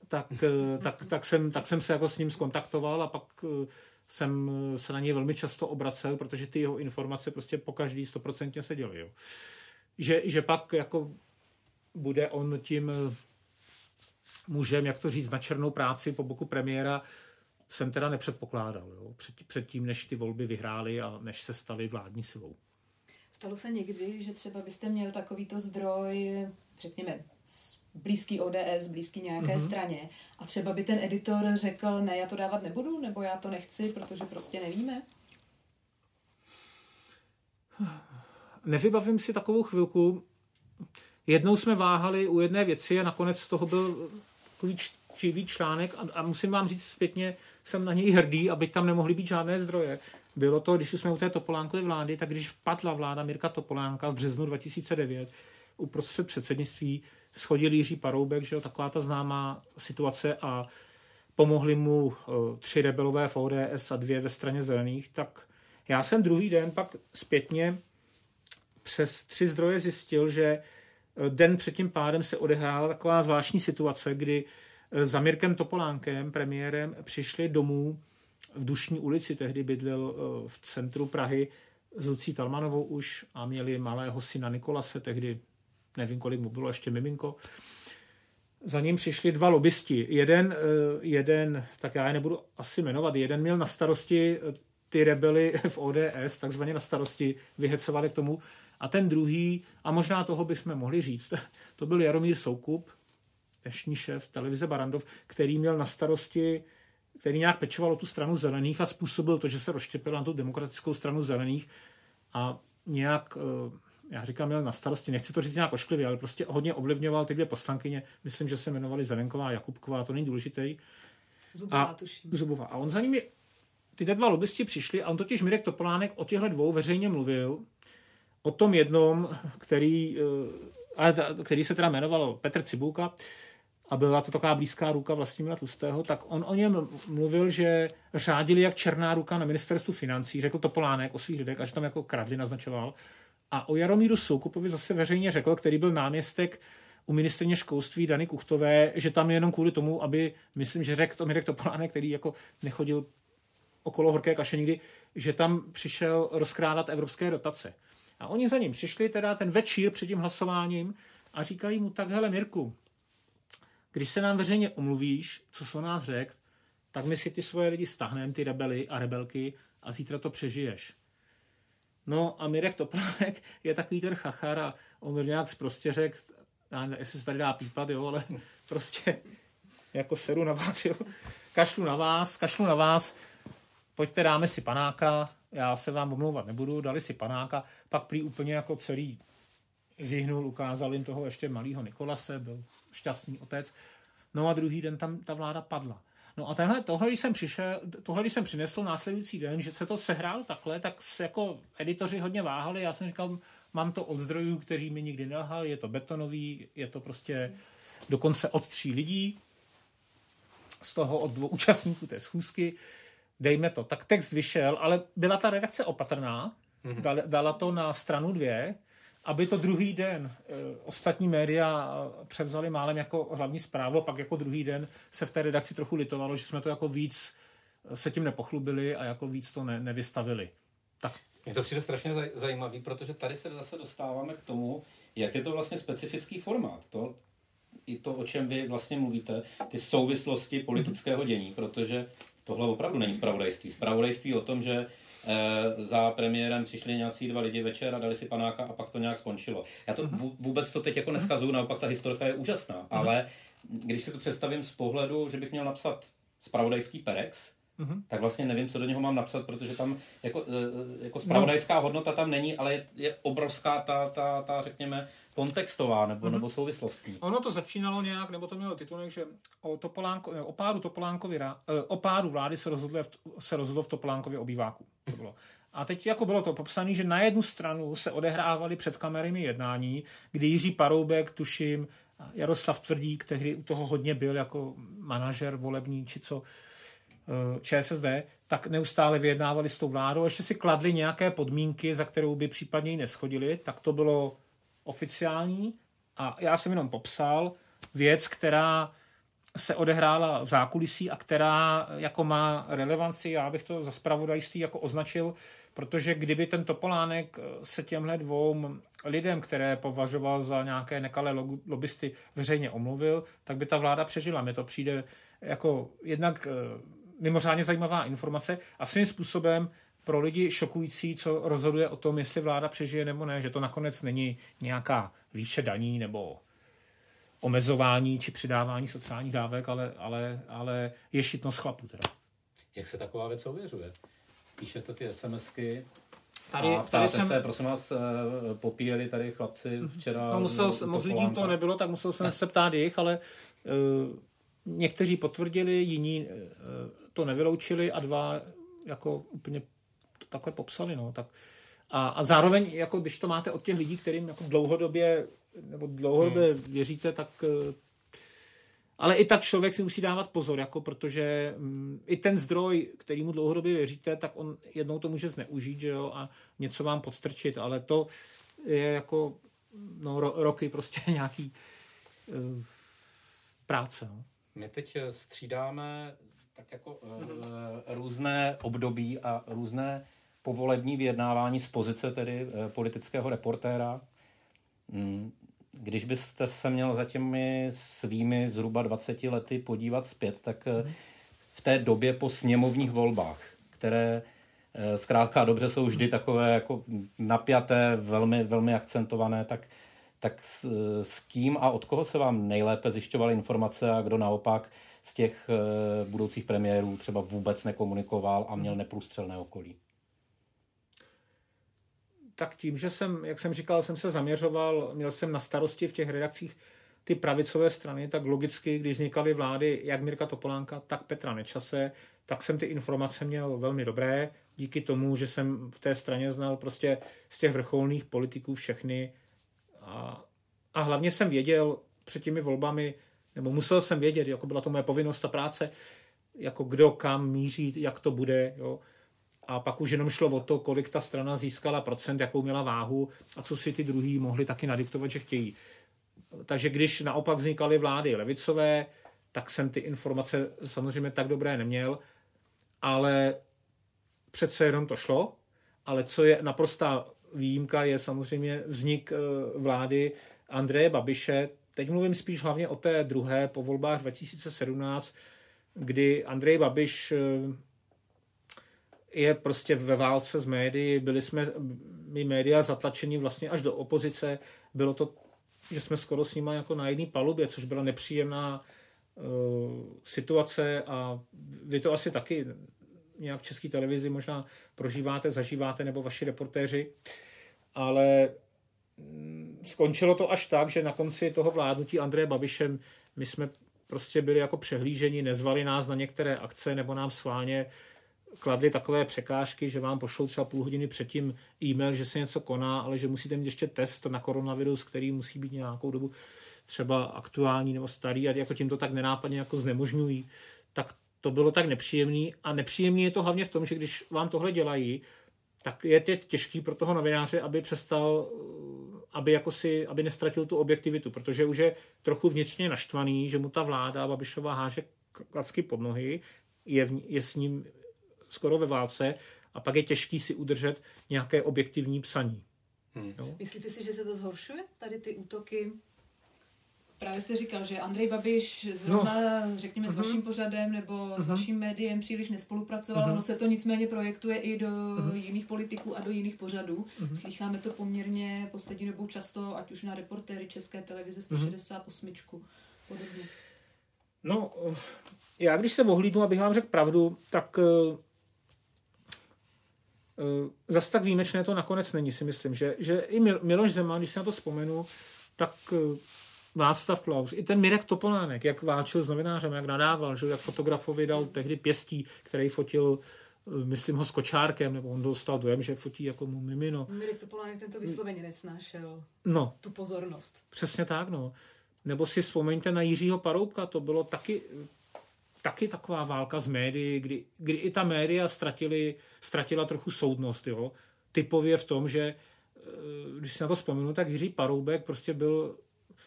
tak, eh, tak, tak, jsem, tak jsem se jako s ním skontaktoval a pak jsem se na něj velmi často obracel, protože ty jeho informace prostě po každý stoprocentně se děly. Že, že pak jako bude on tím eh, mužem, jak to říct, na černou práci po boku premiéra, jsem teda nepředpokládal. Jo? Před, předtím, než ty volby vyhrály a než se staly vládní silou. Stalo se někdy, že třeba byste měl takovýto zdroj, řekněme, blízký ODS, blízký nějaké mm-hmm. straně a třeba by ten editor řekl, ne, já to dávat nebudu, nebo já to nechci, protože prostě nevíme? Nevybavím si takovou chvilku. Jednou jsme váhali u jedné věci a nakonec z toho byl takový čivý článek a, a musím vám říct zpětně, jsem na něj hrdý, aby tam nemohly být žádné zdroje. Bylo to, když jsme u té Topolánkové vlády, tak když padla vláda Mirka Topolánka v březnu 2009, uprostřed předsednictví schodil Jiří Paroubek, že jo, taková ta známá situace a pomohli mu uh, tři rebelové v ODS a dvě ve straně zelených, tak já jsem druhý den pak zpětně přes tři zdroje zjistil, že Den před tím pádem se odehrála taková zvláštní situace, kdy eh, za Mirkem Topolánkem, premiérem, přišli domů v Dušní ulici, tehdy bydlel eh, v centru Prahy s Lucí Talmanovou už a měli malého syna Nikolase, tehdy nevím, kolik mu bylo, ještě miminko. Za ním přišli dva lobbysti. Jeden, eh, jeden, tak já je nebudu asi jmenovat, jeden měl na starosti ty rebely v ODS, takzvaně na starosti, vyhecovali k tomu, a ten druhý, a možná toho bychom mohli říct, to byl Jaromír Soukup, dnešní šéf televize Barandov, který měl na starosti, který nějak pečoval o tu stranu zelených a způsobil to, že se rozštěpil na tu demokratickou stranu zelených a nějak, eh, já říkám, měl na starosti, nechci to říct nějak ošklivě, ale prostě hodně ovlivňoval ty dvě poslankyně, myslím, že se jmenovali Zelenková a Jakubková, to není důležitý. Zubová, a, tuším. Zubová. A on za nimi, ty dva lobbysti přišli a on totiž Mirek Topolánek o těchto dvou veřejně mluvil o tom jednom, který, eh, který se teda jmenoval Petr Cibulka, a byla to taková blízká ruka Vlastimila Tlustého, tak on o něm mluvil, že řádili jak černá ruka na ministerstvu financí, řekl Topolánek o svých lidech a že tam jako kradli naznačoval. A o Jaromíru Soukupovi zase veřejně řekl, který byl náměstek u ministrně školství Dany Kuchtové, že tam je jenom kvůli tomu, aby, myslím, že řekl to Mirek Topolánek, který jako nechodil okolo horké kaše nikdy, že tam přišel rozkrádat evropské dotace. A oni za ním přišli teda ten večír před tím hlasováním a říkají mu, tak hele Mirku, když se nám veřejně omluvíš, co se o nás řekl, tak my si ty svoje lidi stahneme, ty rebely a rebelky a zítra to přežiješ. No a Mirek Topolánek je takový ten chachar a on nějak prostě řekl, já nevím, jestli se tady dá pípat, jo, ale prostě jako seru na vás, jo. Kašlu na vás, kašlu na vás, pojďte dáme si panáka, já se vám omlouvat nebudu, dali si panáka, pak prý úplně jako celý zihnul, ukázal jim toho ještě malého Nikolase, byl šťastný otec. No a druhý den tam ta vláda padla. No a tenhle, tohle, když jsem přišel, tohle, když jsem přinesl následující den, že se to sehrál takhle, tak se jako editoři hodně váhali. Já jsem říkal, mám to od zdrojů, kteří mi nikdy nelhali, je to betonový, je to prostě dokonce od tří lidí, z toho od dvou účastníků té schůzky, dejme to. Tak text vyšel, ale byla ta redakce opatrná, mm-hmm. dala, dala to na stranu dvě, aby to druhý den e, ostatní média převzali málem jako hlavní zprávu, pak jako druhý den se v té redakci trochu litovalo, že jsme to jako víc se tím nepochlubili a jako víc to ne, nevystavili. Tak. Mně to přijde strašně zaj- zajímavý, protože tady se zase dostáváme k tomu, jak je to vlastně specifický formát. To, i to, o čem vy vlastně mluvíte, ty souvislosti politického dění, protože tohle opravdu není spravodajství. Spravodajství o tom, že e, za premiérem přišli nějací dva lidi večer a dali si panáka a pak to nějak skončilo. Já to uh-huh. vůbec to teď jako neskazuju, naopak ta historka je úžasná, uh-huh. ale když si to představím z pohledu, že bych měl napsat spravodajský perex, mm-hmm. tak vlastně nevím, co do něho mám napsat, protože tam jako, e, jako spravodajská no. hodnota tam není, ale je, je obrovská ta, ta, ta, řekněme, kontextová nebo, mm-hmm. nebo souvislostní. Ono to začínalo nějak, nebo to mělo titulek, že o, Topolánko, o pádu Topolánkovi, e, o pádu vlády se rozhodlo, se rozhodlo v Topolánkově obýváku. To bylo. A teď jako bylo to popsané, že na jednu stranu se odehrávaly před kamerami jednání, kdy Jiří Paroubek, tuším, Jaroslav Tvrdík, tehdy u toho hodně byl jako manažer volební, či co, ČSSD, tak neustále vyjednávali s tou vládou, ještě si kladli nějaké podmínky, za kterou by případně ji neschodili, tak to bylo oficiální a já jsem jenom popsal věc, která se odehrála v zákulisí a která jako má relevanci, já bych to za spravodajství jako označil, protože kdyby ten Topolánek se těmhle dvou lidem, které považoval za nějaké nekalé lobbysty, veřejně omluvil, tak by ta vláda přežila. Mně to přijde jako jednak eh, mimořádně zajímavá informace a svým způsobem pro lidi šokující, co rozhoduje o tom, jestli vláda přežije nebo ne, že to nakonec není nějaká výše daní nebo omezování či přidávání sociálních dávek, ale, ale, ale je šitnost chlapů teda. Jak se taková věc ověřuje? Píšete ty SMSky, Tady, a tady jsem... se, prosím vás, eh, popíjeli tady chlapci mhm. včera. No, musel, moc lidí to nebylo, tak musel jsem se ptát jich, ale uh, někteří potvrdili, jiní uh, to nevyloučili a dva jako úplně to takhle popsali. No. Tak, a, a zároveň, jako když to máte od těch lidí, kterým jako dlouhodobě nebo dlouhodobě hmm. věříte, tak eh, ale i tak člověk si musí dávat pozor, jako protože um, i ten zdroj, který mu dlouhodobě věříte, tak on jednou to může zneužít, že jo, a něco vám podstrčit, ale to je jako no, ro, roky prostě nějaký uh, práce. No. My teď střídáme tak jako uh, různé období a různé povolební vyjednávání z pozice tedy uh, politického reportéra. Mm, když byste se měl za těmi svými zhruba 20 lety podívat zpět, tak uh, v té době po sněmovních volbách, které zkrátka dobře jsou vždy takové jako napjaté, velmi, velmi akcentované, tak, tak s, s kým a od koho se vám nejlépe zjišťovaly informace a kdo naopak z těch eh, budoucích premiérů třeba vůbec nekomunikoval a měl neprůstřelné okolí? Tak tím, že jsem, jak jsem říkal, jsem se zaměřoval, měl jsem na starosti v těch redakcích ty pravicové strany, tak logicky, když vznikaly vlády jak Mirka Topolánka, tak Petra Nečase, tak jsem ty informace měl velmi dobré, díky tomu, že jsem v té straně znal prostě z těch vrcholných politiků všechny a, a hlavně jsem věděl před těmi volbami, nebo musel jsem vědět, jako byla to moje povinnost, ta práce, jako kdo kam míří, jak to bude, jo. A pak už jenom šlo o to, kolik ta strana získala procent, jakou měla váhu a co si ty druhý mohli taky nadiktovat, že chtějí. Takže když naopak vznikaly vlády levicové, tak jsem ty informace samozřejmě tak dobré neměl, ale přece jenom to šlo. Ale co je naprostá výjimka je samozřejmě vznik vlády Andreje Babiše. Teď mluvím spíš hlavně o té druhé po volbách 2017, kdy Andrej Babiš je prostě ve válce s médií. Byli jsme my média zatlačeni vlastně až do opozice. Bylo to, že jsme skoro s nimi jako na jedné palubě, což byla nepříjemná uh, situace a vy to asi taky nějak v české televizi možná prožíváte, zažíváte, nebo vaši reportéři, ale mm, skončilo to až tak, že na konci toho vládnutí Andreje Babišem my jsme prostě byli jako přehlíženi, nezvali nás na některé akce nebo nám sváně kladli takové překážky, že vám pošlou třeba půl hodiny předtím e-mail, že se něco koná, ale že musíte mít ještě test na koronavirus, který musí být nějakou dobu třeba aktuální nebo starý a jako tím to tak nenápadně jako znemožňují, tak to bylo tak nepříjemný a nepříjemný je to hlavně v tom, že když vám tohle dělají, tak je teď těžký pro toho novináře, aby přestal, aby, jako si, aby nestratil tu objektivitu, protože už je trochu vnitřně naštvaný, že mu ta vláda Babišová háže klacky pod nohy, je, v, je s ním skoro ve válce a pak je těžký si udržet nějaké objektivní psaní. Hmm. Myslíte si, že se to zhoršuje, tady ty útoky? Právě jste říkal, že Andrej Babiš zrovna, no. řekněme, uh-huh. s mhm. vaším pořadem nebo uh-huh. s mhm. vaším médiem příliš nespolupracoval, uh-huh. ono se to nicméně projektuje i do uh-huh. jiných politiků a do jiných pořadů. Uh-huh. Slycháme to poměrně poslední dobou často, ať už na reportéry České televize 168 uh-huh. podobně. No, já když se ohlídnu, abych vám řekl pravdu, tak Eh, zas tak výjimečné to nakonec není, si myslím, že, že i Miloš Zeman, když se na to vzpomenu, tak eh, Václav Klaus, i ten Mirek Topolánek, jak váčil s novinářem, jak nadával, že jak fotografovi dal tehdy pěstí, který fotil eh, myslím ho s kočárkem, nebo on dostal dojem, že fotí jako mu mimino. Mirek Topolánek tento vysloveně nesnášel no, tu pozornost. Přesně tak, no. Nebo si vzpomeňte na Jiřího Paroubka, to bylo taky taky taková válka s médií, kdy, kdy i ta média ztratili, ztratila trochu soudnost. Jo? Typově v tom, že eh, když si na to vzpomenu, tak Jiří Paroubek prostě byl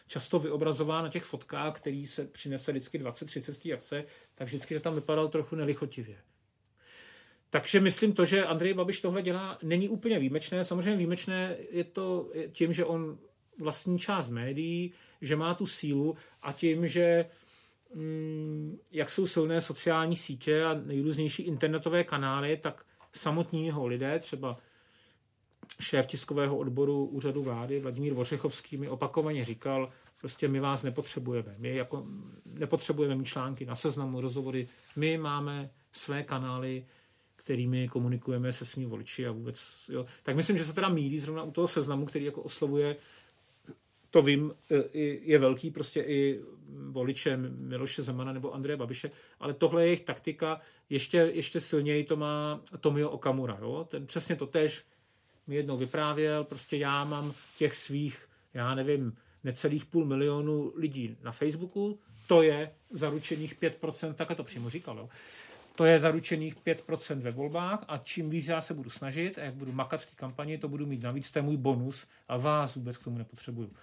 často vyobrazován na těch fotkách, který se přinese vždycky 20-30 akce, tak vždycky, že tam vypadal trochu nelichotivě. Takže myslím to, že Andrej Babiš tohle dělá, není úplně výjimečné. Samozřejmě výjimečné je to tím, že on vlastní část médií, že má tu sílu a tím, že Mm, jak jsou silné sociální sítě a nejrůznější internetové kanály, tak samotní jeho lidé, třeba šéf tiskového odboru úřadu vlády Vladimír Vořechovský mi opakovaně říkal, prostě my vás nepotřebujeme. My jako nepotřebujeme mít články na seznamu, rozhovory. My máme své kanály, kterými komunikujeme se svými voliči a vůbec. Jo. Tak myslím, že se teda mílí zrovna u toho seznamu, který jako oslovuje to vím, e, je velký prostě i voličem Miloše Zemana nebo Andreje Babiše, ale tohle je jejich taktika, ještě, ještě silněji to má Tomio Okamura. Jo? Ten přesně to tež mi jednou vyprávěl, prostě já mám těch svých, já nevím, necelých půl milionu lidí na Facebooku, to je zaručených 5%, takhle to přímo říkal, jo? to je zaručených 5% ve volbách a čím víc já se budu snažit a jak budu makat v té kampani, to budu mít navíc, to je můj bonus a vás vůbec k tomu nepotřebuju.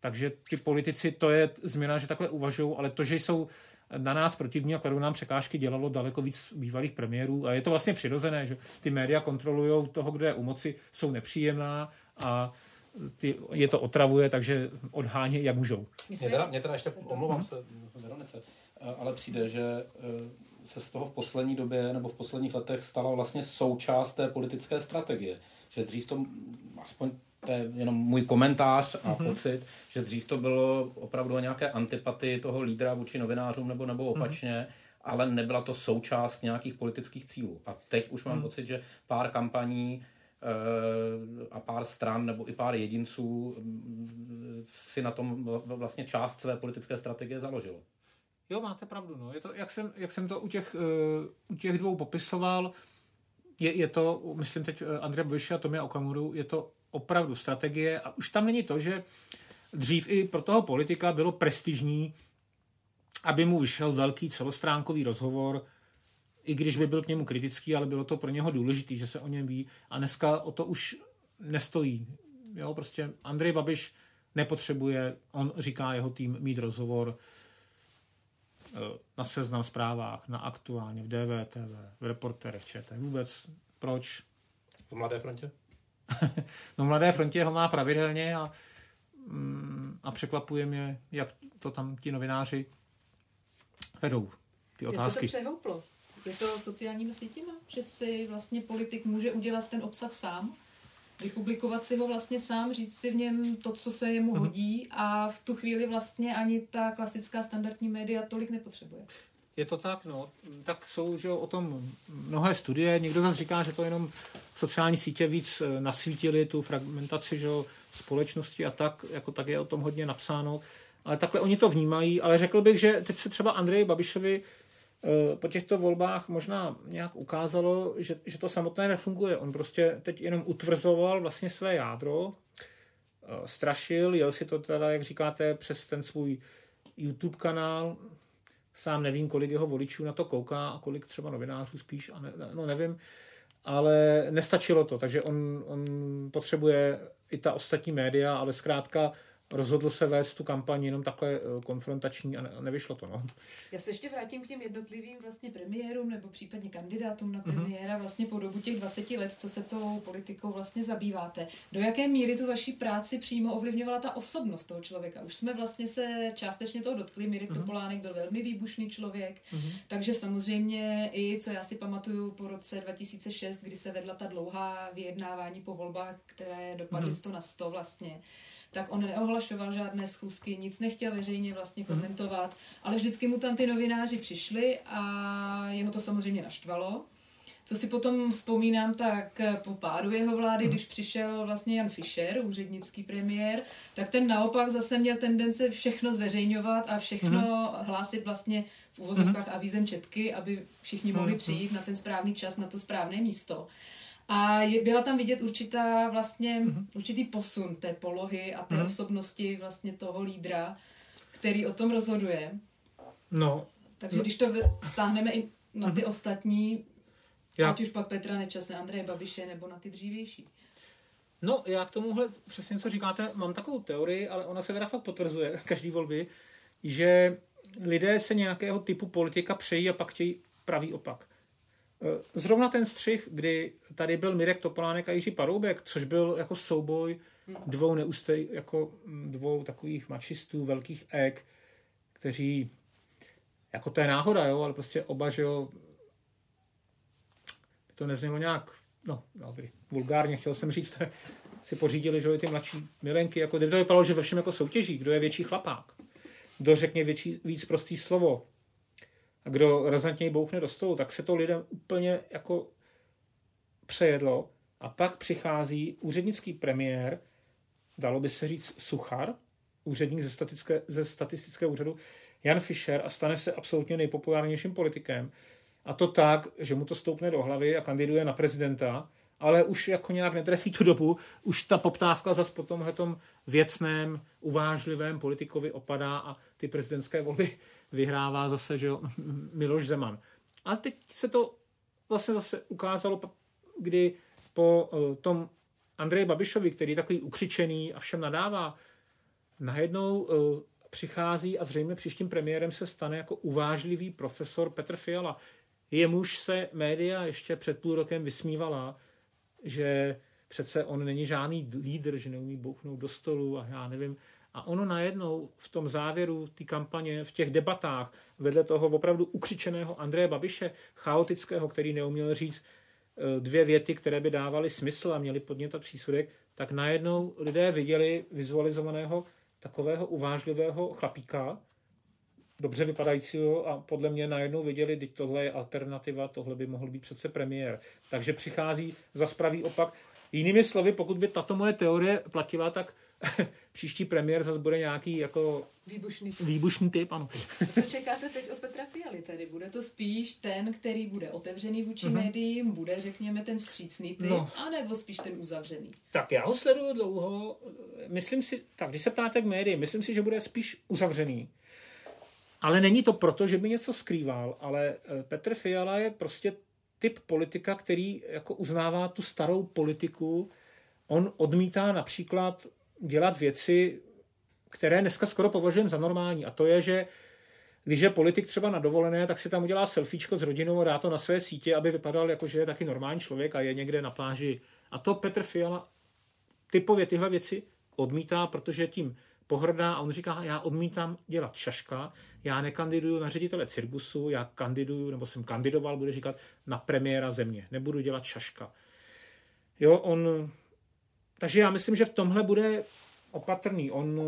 Takže ty politici, to je změna, že takhle uvažují, ale to, že jsou na nás protivní a kladou nám překážky, dělalo daleko víc bývalých premiérů. A je to vlastně přirozené, že ty média kontrolují toho, kdo je u moci, jsou nepříjemná a ty, je to otravuje, takže odháně, jak můžou. Mě teda, mě teda ještě, omlouvám se, Veronice, ale přijde, že eh, se z toho v poslední době nebo v posledních letech stala vlastně součást té politické strategie. Že dřív to, aspoň to je jenom můj komentář a mm-hmm. pocit, že dřív to bylo opravdu nějaké antipatii toho lídra vůči novinářům nebo, nebo mhm. opačně, mm-hmm. ale nebyla to součást nějakých politických cílů. A teď už mám mm-hmm. pocit, že pár kampaní e, a pár stran nebo i pár jedinců mm, si na tom vlastně část své politické strategie založilo. Jo, máte pravdu. No. Je to, jak, jsem, jak jsem to u těch, uh, u těch dvou popisoval, je, je to, myslím teď eh, Andrea Babiše a Tomia Okamuru, je to opravdu strategie a už tam není to, že dřív i pro toho politika bylo prestižní, aby mu vyšel velký celostránkový rozhovor, i když by byl k němu kritický, ale bylo to pro něho důležité, že se o něm ví a dneska o to už nestojí. Jo, prostě Andrej Babiš nepotřebuje, on říká jeho tým, mít rozhovor eh, na seznam zprávách, na aktuálně, v DVTV, v reportérech ČT. Vůbec proč? V Mladé frontě? no Mladé frontě ho má pravidelně a, mm, a překvapuje mě, jak to tam ti novináři vedou, ty otázky. Je se to přehouplo? Je to sociálními sítěma? Že si vlastně politik může udělat ten obsah sám? vypublikovat si ho vlastně sám, říct si v něm to, co se jemu mhm. hodí a v tu chvíli vlastně ani ta klasická standardní média tolik nepotřebuje. Je to tak, no. Tak jsou že o tom mnohé studie. Někdo zase říká, že to jenom sociální sítě víc eh, nasvítili tu fragmentaci že společnosti a tak, jako tak je o tom hodně napsáno. Ale takhle oni to vnímají, ale řekl bych, že teď se třeba Andreji Babišovi Eh, po těchto volbách možná nějak ukázalo, že, že to samotné nefunguje. On prostě teď jenom utvrzoval vlastně své jádro, eh, strašil, jel si to teda, jak říkáte, přes ten svůj YouTube kanál, sám nevím, kolik jeho voličů na to kouká a kolik třeba novinářů spíš, a ne, no nevím, ale nestačilo to, takže on, on potřebuje i ta ostatní média, ale zkrátka rozhodl se vést tu kampaň jenom takhle eh, konfrontační a nevyšlo to. No. Já se ještě vrátím k těm jednotlivým vlastně premiérům nebo případně kandidátům na mhm. premiéra vlastně po dobu těch 20 let, co se tou politikou vlastně zabýváte. Do jaké míry tu vaší práci přímo ovlivňovala ta osobnost toho člověka? Už jsme vlastně se částečně toho dotkli. Mirek mm-hmm. Topolánek byl velmi výbušný člověk, mm-hmm. takže samozřejmě i, co já si pamatuju po roce 2006, kdy se vedla ta dlouhá vyjednávání po volbách, které dopadly mm-hmm. 100 na 100 vlastně, tak on neohlašoval žádné schůzky, nic nechtěl veřejně vlastně mhm. komentovat, ale vždycky mu tam ty novináři přišli a jeho to samozřejmě naštvalo. Co si potom vzpomínám, tak po pádu jeho vlády, mhm. když přišel vlastně Jan Fischer, úřednický premiér, tak ten naopak zase měl tendence všechno zveřejňovat a všechno mm. hlásit vlastně v uvozovkách mm. avízem četky, aby všichni mohli mhm. přijít na ten správný čas, na to správné místo. A je, byla tam vidět určitá vlastně, mm-hmm. určitý posun té polohy a té mm-hmm. osobnosti vlastně toho lídra, který o tom rozhoduje. No. Takže no. když to vztáhneme i na ty mm-hmm. ostatní, já. ať už pak Petra Nečase, Andreje Babiše nebo na ty dřívější. No, já k tomuhle přesně, co říkáte, mám takovou teorii, ale ona se teda fakt potvrzuje každý volby, že lidé se nějakého typu politika přejí a pak chtějí pravý opak. Eh, zrovna ten střih, kdy tady byl Mirek Topolánek a Jiří Paroubek, což byl jako souboj dvou neustej, jako mm, dvou takových mačistů, velkých ek, kteří, jako to je náhoda, jo, ale prostě oba, že jo, to neznělo nějak, no, dobrý, vulgárně chtěl jsem říct, si pořídili, že jo, ty mladší milenky, jako kdyby to vypadalo, že ve všem jako soutěží, kdo je větší chlapák, kdo řekne větší, víc prostý slovo, a kdo razantněji bouchne do stolu, tak se to lidem úplně jako přejedlo a pak přichází úřednický premiér, dalo by se říct Suchar, úředník ze, statické, ze statistického úřadu, Jan Fischer a stane se absolutně nejpopulárnějším politikem. A to tak, že mu to stoupne do hlavy a kandiduje na prezidenta, ale už jako nějak netrefí tu dobu, už ta poptávka zase po tomhle věcném, uvážlivém politikovi opadá a ty prezidentské volby vyhrává zase že Miloš Zeman. A teď se to vlastně zase ukázalo, kdy po eh, tom Andreji Babišovi, který je takový ukřičený a všem nadává, najednou eh, přichází a zřejmě příštím premiérem se stane jako uvážlivý profesor Petr Fiala. Jemuž se média ještě před půl rokem vysmívala, že přece on není žádný lídr, že neumí bouchnout do stolu a já nevím. A ono najednou v tom závěru té kampaně, v těch debatách, vedle toho opravdu ukřičeného Andreje Babiše, chaotického, který neuměl říct eh, dvě věty, které by dávaly smysl a měly podnětat přísudek, tak najednou lidé viděli vizualizovaného takového uvážlivého chlapíka, dobře vypadajícího a podle mě najednou viděli, že tohle je alternativa, tohle by mohl být přece premiér. Takže přichází za pravý opak. Jinými slovy, pokud by tato moje teorie platila, tak příští premiér zase bude nějaký jako výbušný typ. Výbušný typ, ano. Co čekáte teď od Petra Fialy tady? Bude to spíš ten, který bude otevřený vůči mm-hmm. médiím, bude, řekněme, ten vstřícný typ, no. anebo spíš ten uzavřený? Tak já ho sleduju dlouho. Myslím si, tak když se ptáte k médiím, myslím si, že bude spíš uzavřený. Ale není to proto, že by něco skrýval, ale eh, Petr Fiala je prostě typ politika, který jako uznává tu starou politiku. On odmítá například dělat věci, které dneska skoro považujeme za normální. A to je, že když je politik třeba na dovolené, tak si tam udělá selfiečko s rodinou a dá to na své sítě, aby vypadal jako, že je taky normální člověk a je někde na pláži. A to Petr Fiala typově tyhle věci odmítá, protože tím pohrdá a on říká, já odmítám dělat šaška, já nekandiduju na ředitele cirkusu, já kandiduju, nebo jsem kandidoval, bude říkat, na premiéra země, nebudu dělat šaška. Jo, on, takže já myslím, že v tomhle bude opatrný. On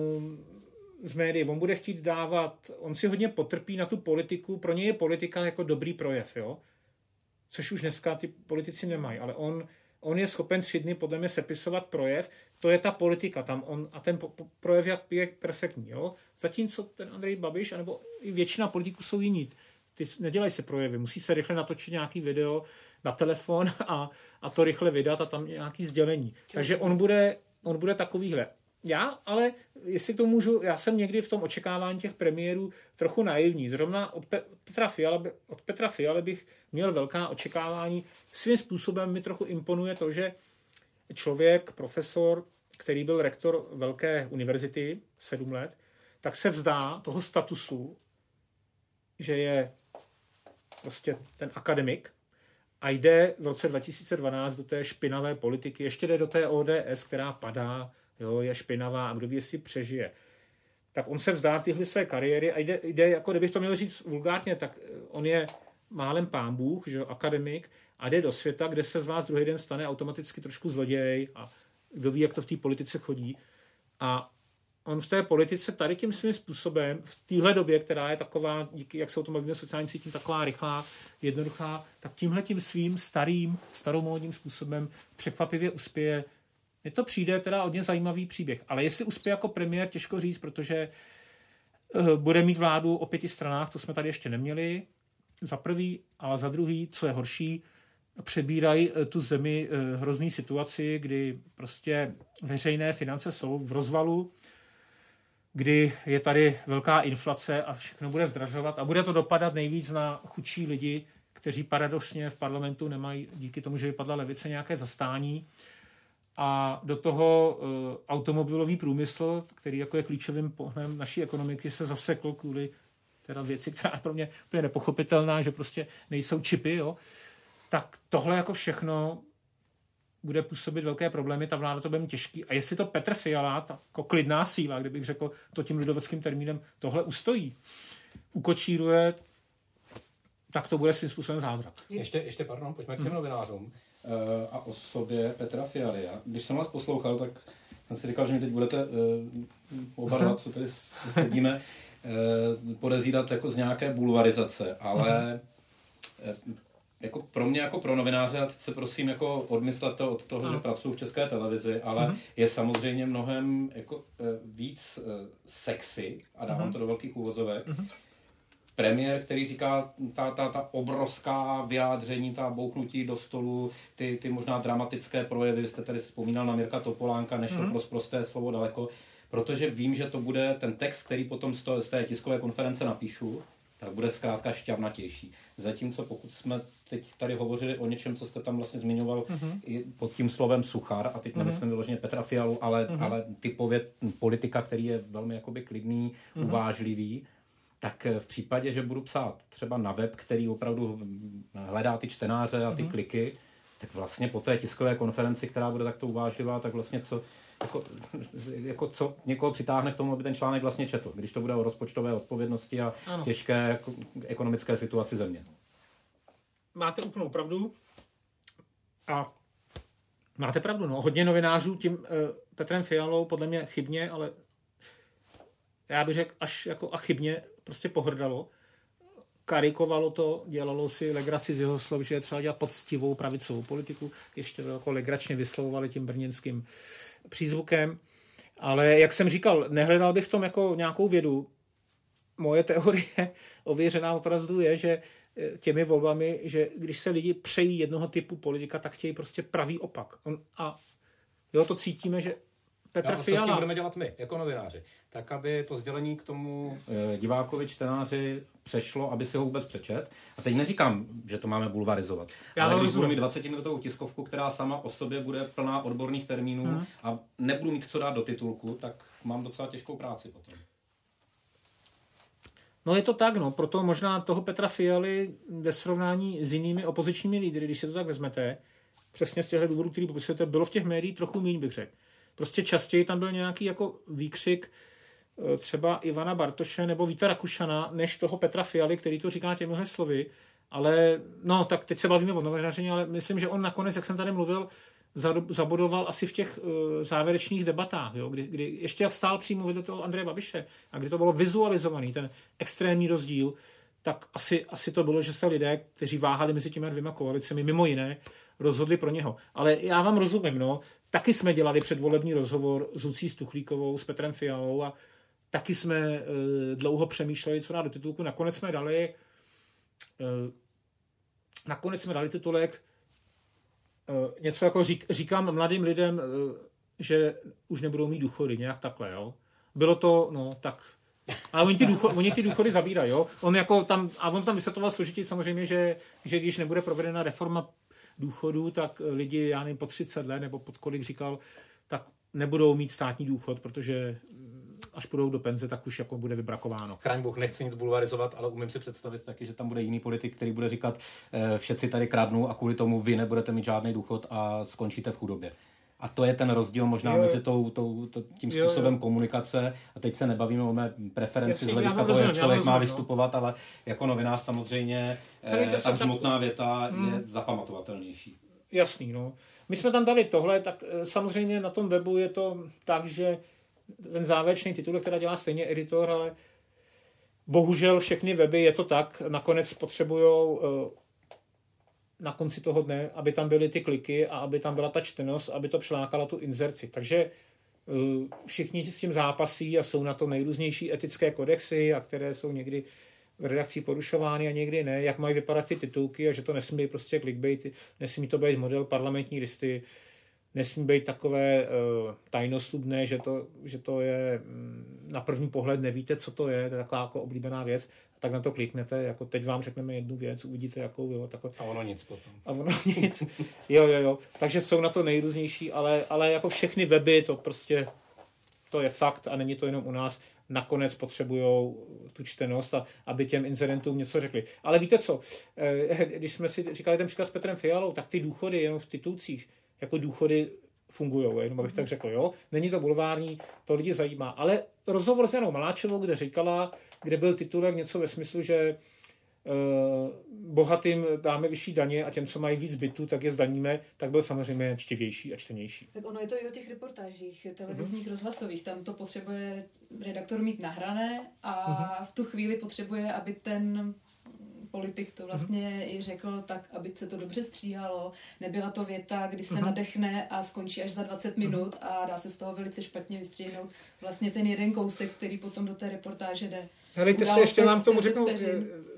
z médií, on bude chtít dávat, on si hodně potrpí na tu politiku, pro něj je politika jako dobrý projev, jo? Což už dneska ty politici nemají, ale on, on je schopen tři dny podle mě sepisovat projev, to je ta politika tam on, a ten po, po, projev je, je perfektní. Jo? Zatímco ten Andrej Babiš, anebo i většina politiků jsou jiní. Ty nedělají se projevy, musí se rychle natočit nějaký video na telefon a, a to rychle vydat a tam nějaký sdělení. Takže on bude, on bude takovýhle. Já, ale jestli to můžu, já jsem někdy v tom očekávání těch premiérů trochu naivní. Zrovna od Petra Fiala, od Petra Fiala bych měl velká očekávání. Svým způsobem mi trochu imponuje to, že člověk, profesor, který byl rektor velké univerzity sedm let, tak se vzdá toho statusu, že je prostě ten akademik a jde v roce 2012 do té špinavé politiky, ještě jde do té ODS, která padá, jo, je špinavá a kdo ví, jestli přežije. Tak on se vzdá tyhle své kariéry a jde, jde, jako kdybych to měl říct vulgárně, tak on je málem pán Bůh, že jo, akademik, a jde do světa, kde se z vás druhý den stane automaticky trošku zloděj a kdo ví, jak to v té politice chodí. A on v té politice tady tím svým způsobem, v téhle době, která je taková, díky, jak se o tom bavíme sociálním taková rychlá, jednoduchá, tak tímhle tím svým starým, staromódním způsobem překvapivě uspěje. Mně to přijde teda hodně zajímavý příběh. Ale jestli uspěje jako premiér, těžko říct, protože uh, bude mít vládu o pěti stranách, to jsme tady ještě neměli, za prvý, a za druhý, co je horší, přebírají eh, tu zemi eh, hrozný situaci, kdy prostě veřejné finance jsou v rozvalu, kdy je tady velká inflace a všechno bude zdražovat a bude to dopadat nejvíc na chudší lidi, kteří paradoxně v parlamentu nemají díky tomu, že vypadla levice nějaké zastání. A do toho uh, automobilový průmysl, který jako je klíčovým pohnem naší ekonomiky, se zasekl kvůli teda věci, která je pro mě úplně nepochopitelná, že prostě nejsou čipy, jo tak tohle jako všechno bude působit velké problémy, ta vláda to bude mít těžký. A jestli to Petr Fiala, ta jako klidná síla, kdybych řekl to tím lidoveckým termínem, tohle ustojí, ukočíruje, tak to bude svým způsobem zázrak. Ještě, ještě pardon, pojďme k těm hmm. novinářům uh, a osobě Petra Fialy. Když jsem vás poslouchal, tak jsem si říkal, že mi teď budete uh, oba dva, co tady sedíme, uh, podezírat jako z nějaké bulvarizace, ale uh, jako pro mě jako pro novináře, a teď se prosím jako odmyslet to od toho, no. že pracuji v české televizi, ale mm-hmm. je samozřejmě mnohem jako e, víc e, sexy, a dávám mm-hmm. to do velkých úvozovek, mm-hmm. premiér, který říká ta, ta, ta obrovská vyjádření, ta bouchnutí do stolu, ty, ty možná dramatické projevy, jste tady vzpomínal na Mirka Topolánka, nešel mm-hmm. pro prosté slovo daleko, protože vím, že to bude ten text, který potom z, to, z té tiskové konference napíšu, tak bude zkrátka šťavnatější. Zatímco pokud jsme teď tady hovořili o něčem, co jste tam vlastně zmiňoval uh-huh. i pod tím slovem suchar, a teď uh-huh. nemyslím vyloženě Petra Fialu, ale, uh-huh. ale typově politika, který je velmi jakoby klidný, uh-huh. uvážlivý, tak v případě, že budu psát třeba na web, který opravdu hledá ty čtenáře a ty uh-huh. kliky, tak vlastně po té tiskové konferenci, která bude takto uvážlivá, tak vlastně co, jako, jako co někoho přitáhne k tomu, aby ten článek vlastně četl, když to bude o rozpočtové odpovědnosti a ano. těžké jako, ekonomické situaci země máte úplnou pravdu. A máte pravdu, no. Hodně novinářů tím uh, Petrem Fialou, podle mě chybně, ale já bych řekl až jako a chybně prostě pohrdalo. Karikovalo to, dělalo si legraci z jeho slov, že je třeba dělat poctivou pravicovou politiku. Ještě to jako legračně vyslovovali tím brněnským přízvukem. Ale jak jsem říkal, nehledal bych v tom jako nějakou vědu. Moje teorie ověřená opravdu je, že těmi volbami, že když se lidi přejí jednoho typu politika, tak chtějí prostě pravý opak. On, a jo, to cítíme, že Petr Já, Fiala... Co s tím budeme dělat my, jako novináři? Tak, aby to sdělení k tomu e, divákovi, čtenáři přešlo, aby si ho vůbec přečet. A teď neříkám, že to máme bulvarizovat. Já ale když budu mít 20 minutovou tiskovku, která sama o sobě bude plná odborných termínů hmm. a nebudu mít co dát do titulku, tak mám docela těžkou práci potom. No je to tak, no, proto možná toho Petra Fialy ve srovnání s jinými opozičními lídry, když se to tak vezmete, přesně z těchto důvodů, který popisujete, bylo v těch médiích trochu méně, bych řekl. prostě častěji tam byl nějaký jako výkřik eh, třeba Ivana Bartoše nebo Víta Rakušana, než toho Petra Fialy, který to říká těmihle slovy. Ale no, tak teď se bavíme o novinaření, ale myslím, že on nakonec, jak jsem tady mluvil, zabodoval asi v těch uh, závěrečných debatách, jo, kdy, kdy ještě jak stál přímo vedle toho Andreje Babiše a kdy to bylo vizualizovaný, ten extrémní rozdíl, tak asi, asi to bylo, že se lidé, kteří váhali mezi těmi dvěma koalicemi, mimo jiné, rozhodli pro něho. Ale já vám rozumím, no, taky jsme dělali předvolební rozhovor s Lucí Stuchlíkovou, s Petrem Fialou a taky jsme uh, dlouho přemýšleli, co dát do titulku. Nakonec jsme dali uh, nakonec jsme dali titulek něco jako řík, říkám mladým lidem, uh, že už nebudou mít důchody, nějak takhle, jo. Bylo to, no, tak ale oni ty, důchody, oni ty důchody zabírají, jo. On jako tam, a on tam vysvětloval složitě samozřejmě, že, že když nebude provedena reforma důchodů, tak lidi, já nevím, po 30 let nebo pod kolik říkal, tak nebudou mít státní důchod, protože až půjdou do penze, tak už jako bude vybrakováno. Chraň Bůh, nechci nic bulvarizovat, ale umím si představit taky, že tam bude jiný politik, který bude říkat, eh, všetci tady kradnou a kvůli tomu vy nebudete mít žádný důchod a skončíte v chudobě. A to je ten rozdíl možná jo, mezi tou, tou, tou, tím způsobem jo, jo. komunikace. A teď se nebavíme o mé preferenci z hlediska toho, jak člověk rozumím, má no. vystupovat, no. ale jako novinář samozřejmě eh, ta hmotná tak... věta hmm. je zapamatovatelnější. Jasný, no. My jsme tam dali tohle, tak eh, samozřejmě na tom webu je to tak, že ten závěrečný titul, která dělá stejně editor, ale bohužel všechny weby je to tak, nakonec potřebují eh, na konci toho dne, aby tam byly ty kliky a aby tam byla ta čtenost, aby to přilákalo tu inzerci. Takže eh, všichni s tím zápasí a jsou na to nejrůznější etické kodexy, a které jsou někdy v redakcí porušovány a někdy ne, jak mají vypadat ty titulky a že to nesmí být prostě clickbait, nesmí to být model parlamentní listy, nesmí být takové uh, tajnoslubné, že to, že to je um, na první pohled nevíte, co to je, to je taková jako oblíbená věc, a tak na to kliknete, jako teď vám řekneme jednu věc, uvidíte jakou, jo, takhle. A ono nic potom. A ono nic, jo, jo, jo, takže jsou na to nejrůznější, ale, ale jako všechny weby, to prostě, to je fakt a není to jenom u nás, nakonec potřebují tu čtenost, a, aby těm incidentům něco řekli. Ale víte co, eh, když jsme si říkali ten příklad s Petrem Fialou, tak ty důchody jenom v titulcích, jako důchody fungují, jenom abych tak řekl, jo. Není to bulvární, to lidi zajímá. Ale rozhovor s Janou Maláčevou, kde říkala, kde byl titulek něco ve smyslu, že Uh, bohatým dáme vyšší daně a těm, co mají víc bytů, tak je zdaníme, tak byl samozřejmě čtivější a čtenější. Tak ono je to i o těch reportážích televizních, uh-huh. rozhlasových. Tam to potřebuje redaktor mít nahrané a uh-huh. v tu chvíli potřebuje, aby ten politik to vlastně mm-hmm. i řekl tak, aby se to dobře stříhalo. Nebyla to věta, kdy se mm-hmm. nadechne a skončí až za 20 mhm. minut mm-hmm. a dá se z toho velice špatně vystřihnout vlastně ten jeden kousek, který potom do té reportáže jde. Helejte se, ještě vám k tomu řeknu,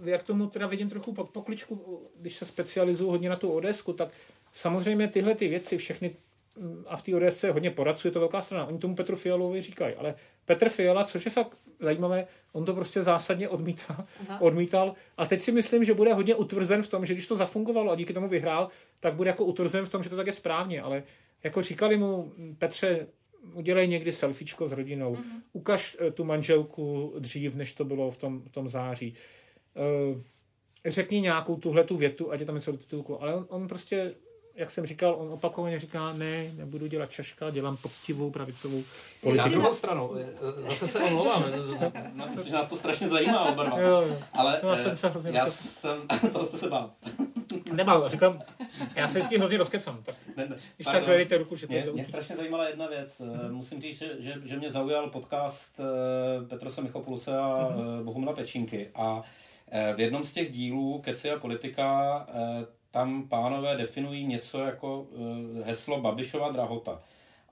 jak tomu teda vidím trochu pod pokličku, když se specializuju hodně na tu odesku, tak samozřejmě tyhle ty věci, všechny a v té ODS hodně poradcuje to velká strana. Oni tomu Petru Fialovi říkají, ale Petr Fiala, což je fakt zajímavé, on to prostě zásadně odmítá, odmítal a teď si myslím, že bude hodně utvrzen v tom, že když to zafungovalo a díky tomu vyhrál, tak bude jako utvrzen v tom, že to tak je správně, ale jako říkali mu Petře, udělej někdy selfiečko s rodinou, uh-huh. ukaž uh, tu manželku dřív, než to bylo v tom, v tom září. Uh, řekni nějakou tuhle tu větu, ať je tam něco do titulku, ale on, on prostě jak jsem říkal, on opakovaně říká, ne, nebudu dělat čaška, dělám poctivou pravicovou politiku. Na druhou stranu, zase se omlouvám, myslím, že nás to strašně zajímá oba dva. Jo, jo. Ale no, já jsem, se já jsem, toho jste se bál. Nebál, říkám, já se vždycky hrozně rozkecám. Tak, ne, ne, když tak zvedejte ruku, že to mě, mě strašně zajímala jedna věc. Mm-hmm. Musím říct, že, že, že mě zaujal podcast eh, Petrose Michopuluse a mm-hmm. Bohumila Pečínky. A v jednom z těch dílů Keci a politika tam pánové definují něco jako uh, heslo Babišova drahota.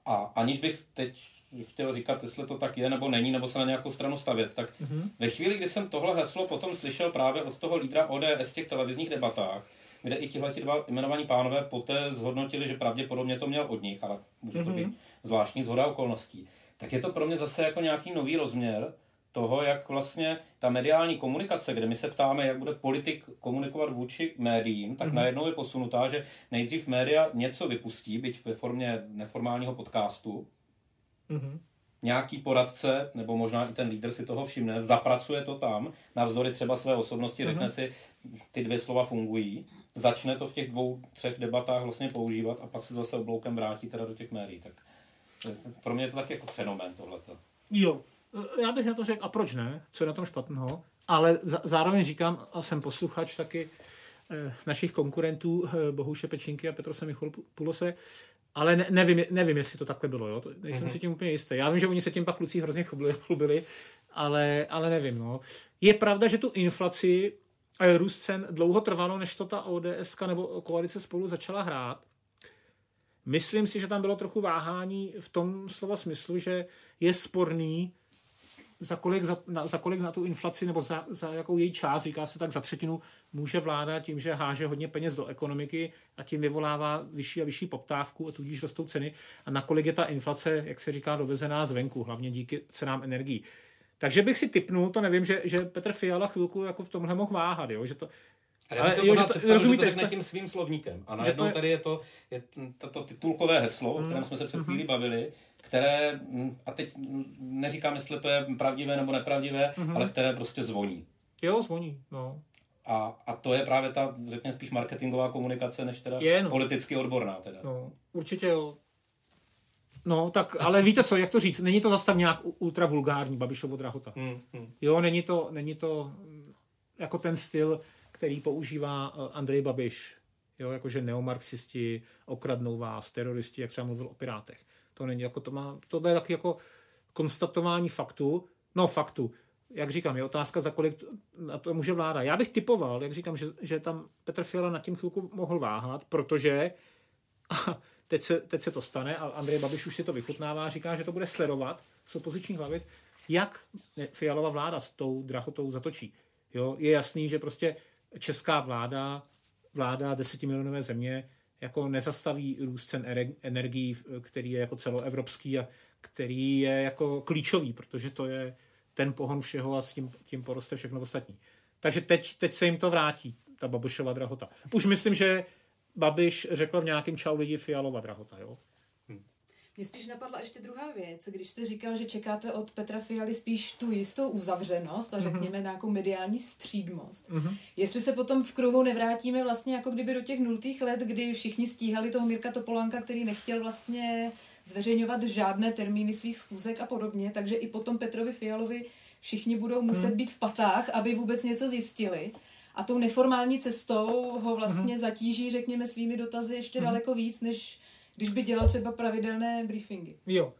A aniž bych teď chtěl říkat, jestli to tak je nebo není, nebo se na nějakou stranu stavět, tak mm-hmm. ve chvíli, kdy jsem tohle heslo potom slyšel právě od toho lídra ODS v těch televizních debatách, kde i tihle dva jmenovaní pánové poté zhodnotili, že pravděpodobně to měl od nich, ale může to mm-hmm. být zvláštní zhoda okolností, tak je to pro mě zase jako nějaký nový rozměr, toho, jak vlastně ta mediální komunikace, kde my se ptáme, jak bude politik komunikovat vůči médiím, tak mm-hmm. najednou je posunutá, že nejdřív média něco vypustí, byť ve formě neformálního podcastu, mm-hmm. nějaký poradce, nebo možná i ten lídr si toho všimne, zapracuje to tam, navzdory třeba své osobnosti, mm-hmm. řekne si, ty dvě slova fungují, začne to v těch dvou, třech debatách vlastně používat a pak se zase obloukem vrátí teda do těch médií. Tak Pro mě je to taky jako fenomén tohleto. Jo, já bych na to řekl, a proč ne? Co je na tom špatného? Ale zároveň říkám, a jsem posluchač taky eh, našich konkurentů eh, Bohuše Pečinky a Petrose Pulose, ale ne, nevím, nevím, jestli to takhle bylo, jo? To, nejsem mm-hmm. si tím úplně jistý. Já vím, že oni se tím pak kluci hrozně chlubili, ale, ale nevím. No. Je pravda, že tu inflaci a růst cen dlouho trvalo, než to ta ODS nebo koalice spolu začala hrát. Myslím si, že tam bylo trochu váhání v tom slova smyslu, že je sporný, za kolik, za, na, za kolik na tu inflaci nebo za, za jakou její část, říká se tak za třetinu, může vláda tím, že háže hodně peněz do ekonomiky a tím vyvolává vyšší a vyšší poptávku a tudíž rostou ceny a nakolik je ta inflace, jak se říká, dovezená zvenku, hlavně díky cenám energií. Takže bych si typnul, to nevím, že, že Petr Fiala chvilku jako v tomhle mohl váhat, jo? že to, ale, ale jo, že to, rozumíte, že to tím svým slovníkem. A najednou je... tady je to, je to titulkové heslo, mm. o kterém jsme se před chvílí mm. bavili, které, mm, a teď neříkám, jestli to je pravdivé nebo nepravdivé, mm-hmm. ale které prostě zvoní. Jo, zvoní, no. A, a to je právě ta, řekněme, spíš marketingová komunikace, než teda je, no. politicky odborná. Teda. No, určitě jo. No, tak, ale víte co, jak to říct, není to zase tak nějak ultra vulgární Babišovo drahota. Hmm, hmm. Jo, není to, není to mm, jako ten styl, který používá eh, Andrej Babiš. Jo, jakože neomarxisti okradnou vás, teroristi, jak třeba mluvil o pirátech. To není jako to má, to je taky jako konstatování faktu, no faktu, jak říkám, je otázka, za kolik na to může vláda. Já bych typoval, jak říkám, že, že tam Petr Fiala na tím chvilku mohl váhat, protože a teď, se, teď se to stane a Andrej Babiš už si to vychutnává, říká, že to bude sledovat z opozičních hlavic, jak Fialova vláda s tou drahotou zatočí. Jo, je jasný, že prostě česká vláda, vláda desetimilionové země, jako nezastaví růst cen energií, který je jako celoevropský a který je jako klíčový, protože to je ten pohon všeho a s tím, tím poroste všechno ostatní. Takže teď, teď se jim to vrátí, ta Babišova drahota. Už myslím, že Babiš řekl v nějakém čau lidi Fialova drahota, jo? Mně spíš napadla ještě druhá věc, když jste říkal, že čekáte od Petra Fialy spíš tu jistou uzavřenost a mhm. řekněme mm-hmm. nějakou mediální střídmost. Mm-hmm. Jestli se potom v kruhu nevrátíme vlastně jako kdyby do těch nultých let, kdy všichni stíhali toho Mirka Topolánka, který nechtěl vlastně zveřejňovat žádné termíny svých schůzek a podobně, takže i potom Petrovi Fialovi všichni budou muset mm. být v patách, aby vůbec něco zjistili. A tou neformální cestou ho vlastně mm. zatíží, řekněme, svými dotazy ještě mm. daleko víc, než když by dělal třeba pravidelné briefingy. Jo.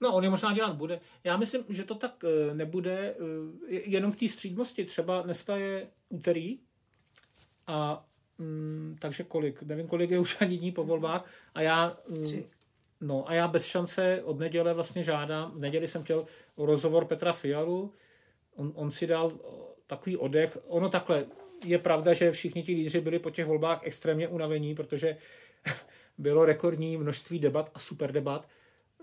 No, on je možná dělat bude. Já myslím, že to tak uh, nebude uh, jenom k té střídmosti. Třeba dneska je úterý a um, takže kolik? Nevím, kolik je už ani dní po volbách. A já... Um, No a já bez šance od neděle vlastně žádám, v neděli jsem chtěl rozhovor Petra Fialu, on, on si dal takový odech, ono takhle, je pravda, že všichni ti lídři byli po těch volbách extrémně unavení, protože bylo rekordní množství debat a super debat.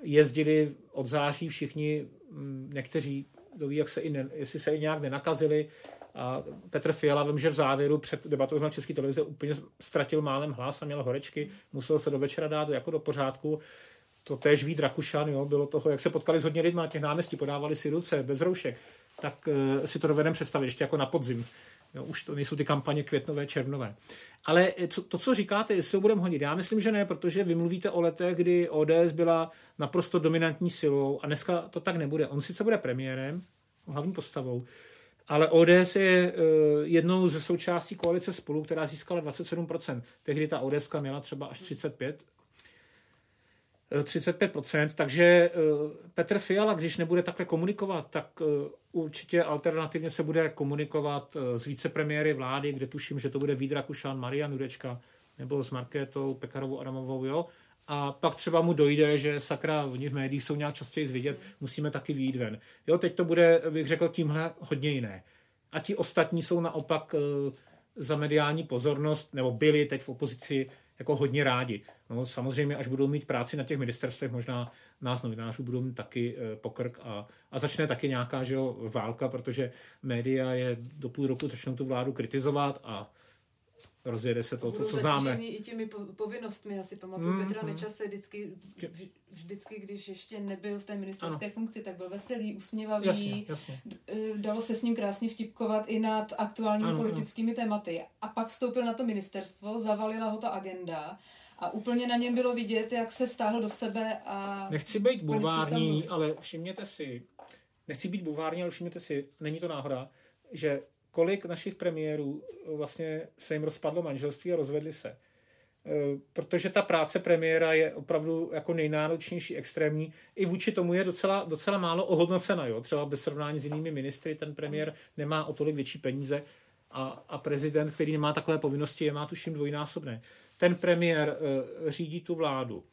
Jezdili od září všichni, mm, někteří, kdo ví, jak se i ne, jestli se i nějak nenakazili. A Petr Fiala, vím, že v závěru před debatou na České televize úplně ztratil málem hlas a měl horečky, musel se do večera dát jako do pořádku. To též Vít Rakušan, jo, bylo toho, jak se potkali s hodně lidmi na těch náměstí, podávali si ruce bez roušek, tak uh, si to dovedeme představit ještě jako na podzim. Jo, už to nejsou ty kampaně květnové, červnové. Ale co, to, co říkáte, jestli ho budeme hodit, já myslím, že ne, protože vy mluvíte o letech, kdy ODS byla naprosto dominantní silou a dneska to tak nebude. On sice bude premiérem, hlavní postavou, ale ODS je uh, jednou ze součástí koalice spolu, která získala 27%. Tehdy ta ODS měla třeba až 35, 35%, takže eh, Petr Fiala, když nebude takhle komunikovat, tak eh, určitě alternativně se bude komunikovat eh, s vicepremiéry vlády, kde tuším, že to bude Vít Rakušan, Marian Jurečka, nebo s Markétou Pekarovou Adamovou, jo. A pak třeba mu dojde, že sakra, oni v médiích jsou nějak častěji vidět, musíme taky výjít ven. Jo, teď to bude, bych řekl, tímhle hodně jiné. A ti ostatní jsou naopak za mediální pozornost, nebo byli teď v opozici jako hodně rádi. No, samozřejmě, až budou mít práci na těch ministerstvech, možná nás novinářů budou mít taky e, pokrk a, a začne taky nějaká že jo, válka, protože média je do půl roku začnou tu vládu kritizovat a rozjede se to, co, co známe. i těmi povinnostmi, já si pamatuju mm, Petra mm. Nečase vždycky, vždycky, když ještě nebyl v té ministerské ano. funkci, tak byl veselý, usměvavý, jasně, jasně. Eh, dalo se s ním krásně vtipkovat i nad aktuálními ano, politickými ano. tématy. A pak vstoupil na to ministerstvo, zavalila ho ta agenda A úplně na něm bylo vidět, jak se stáhl do sebe a... Nechci být bulvární, ale všimněte si, nechci být bulvární, ale všimněte si, není to náhoda, že kolik našich premiérů vlastně se jim rozpadlo manželství a rozvedli se. Eh, protože ta práce premiéra je opravdu jako nejnáročnější, extrémní. I vůči tomu je docela, docela málo ohodnocena. Jo? Třeba bez srovnání s jinými ministry ten premiér nemá o tolik větší peníze a, a prezident, který nemá takové povinnosti, je má tuším dvojnásobné. Ten premiér uh, řídí tu vládu.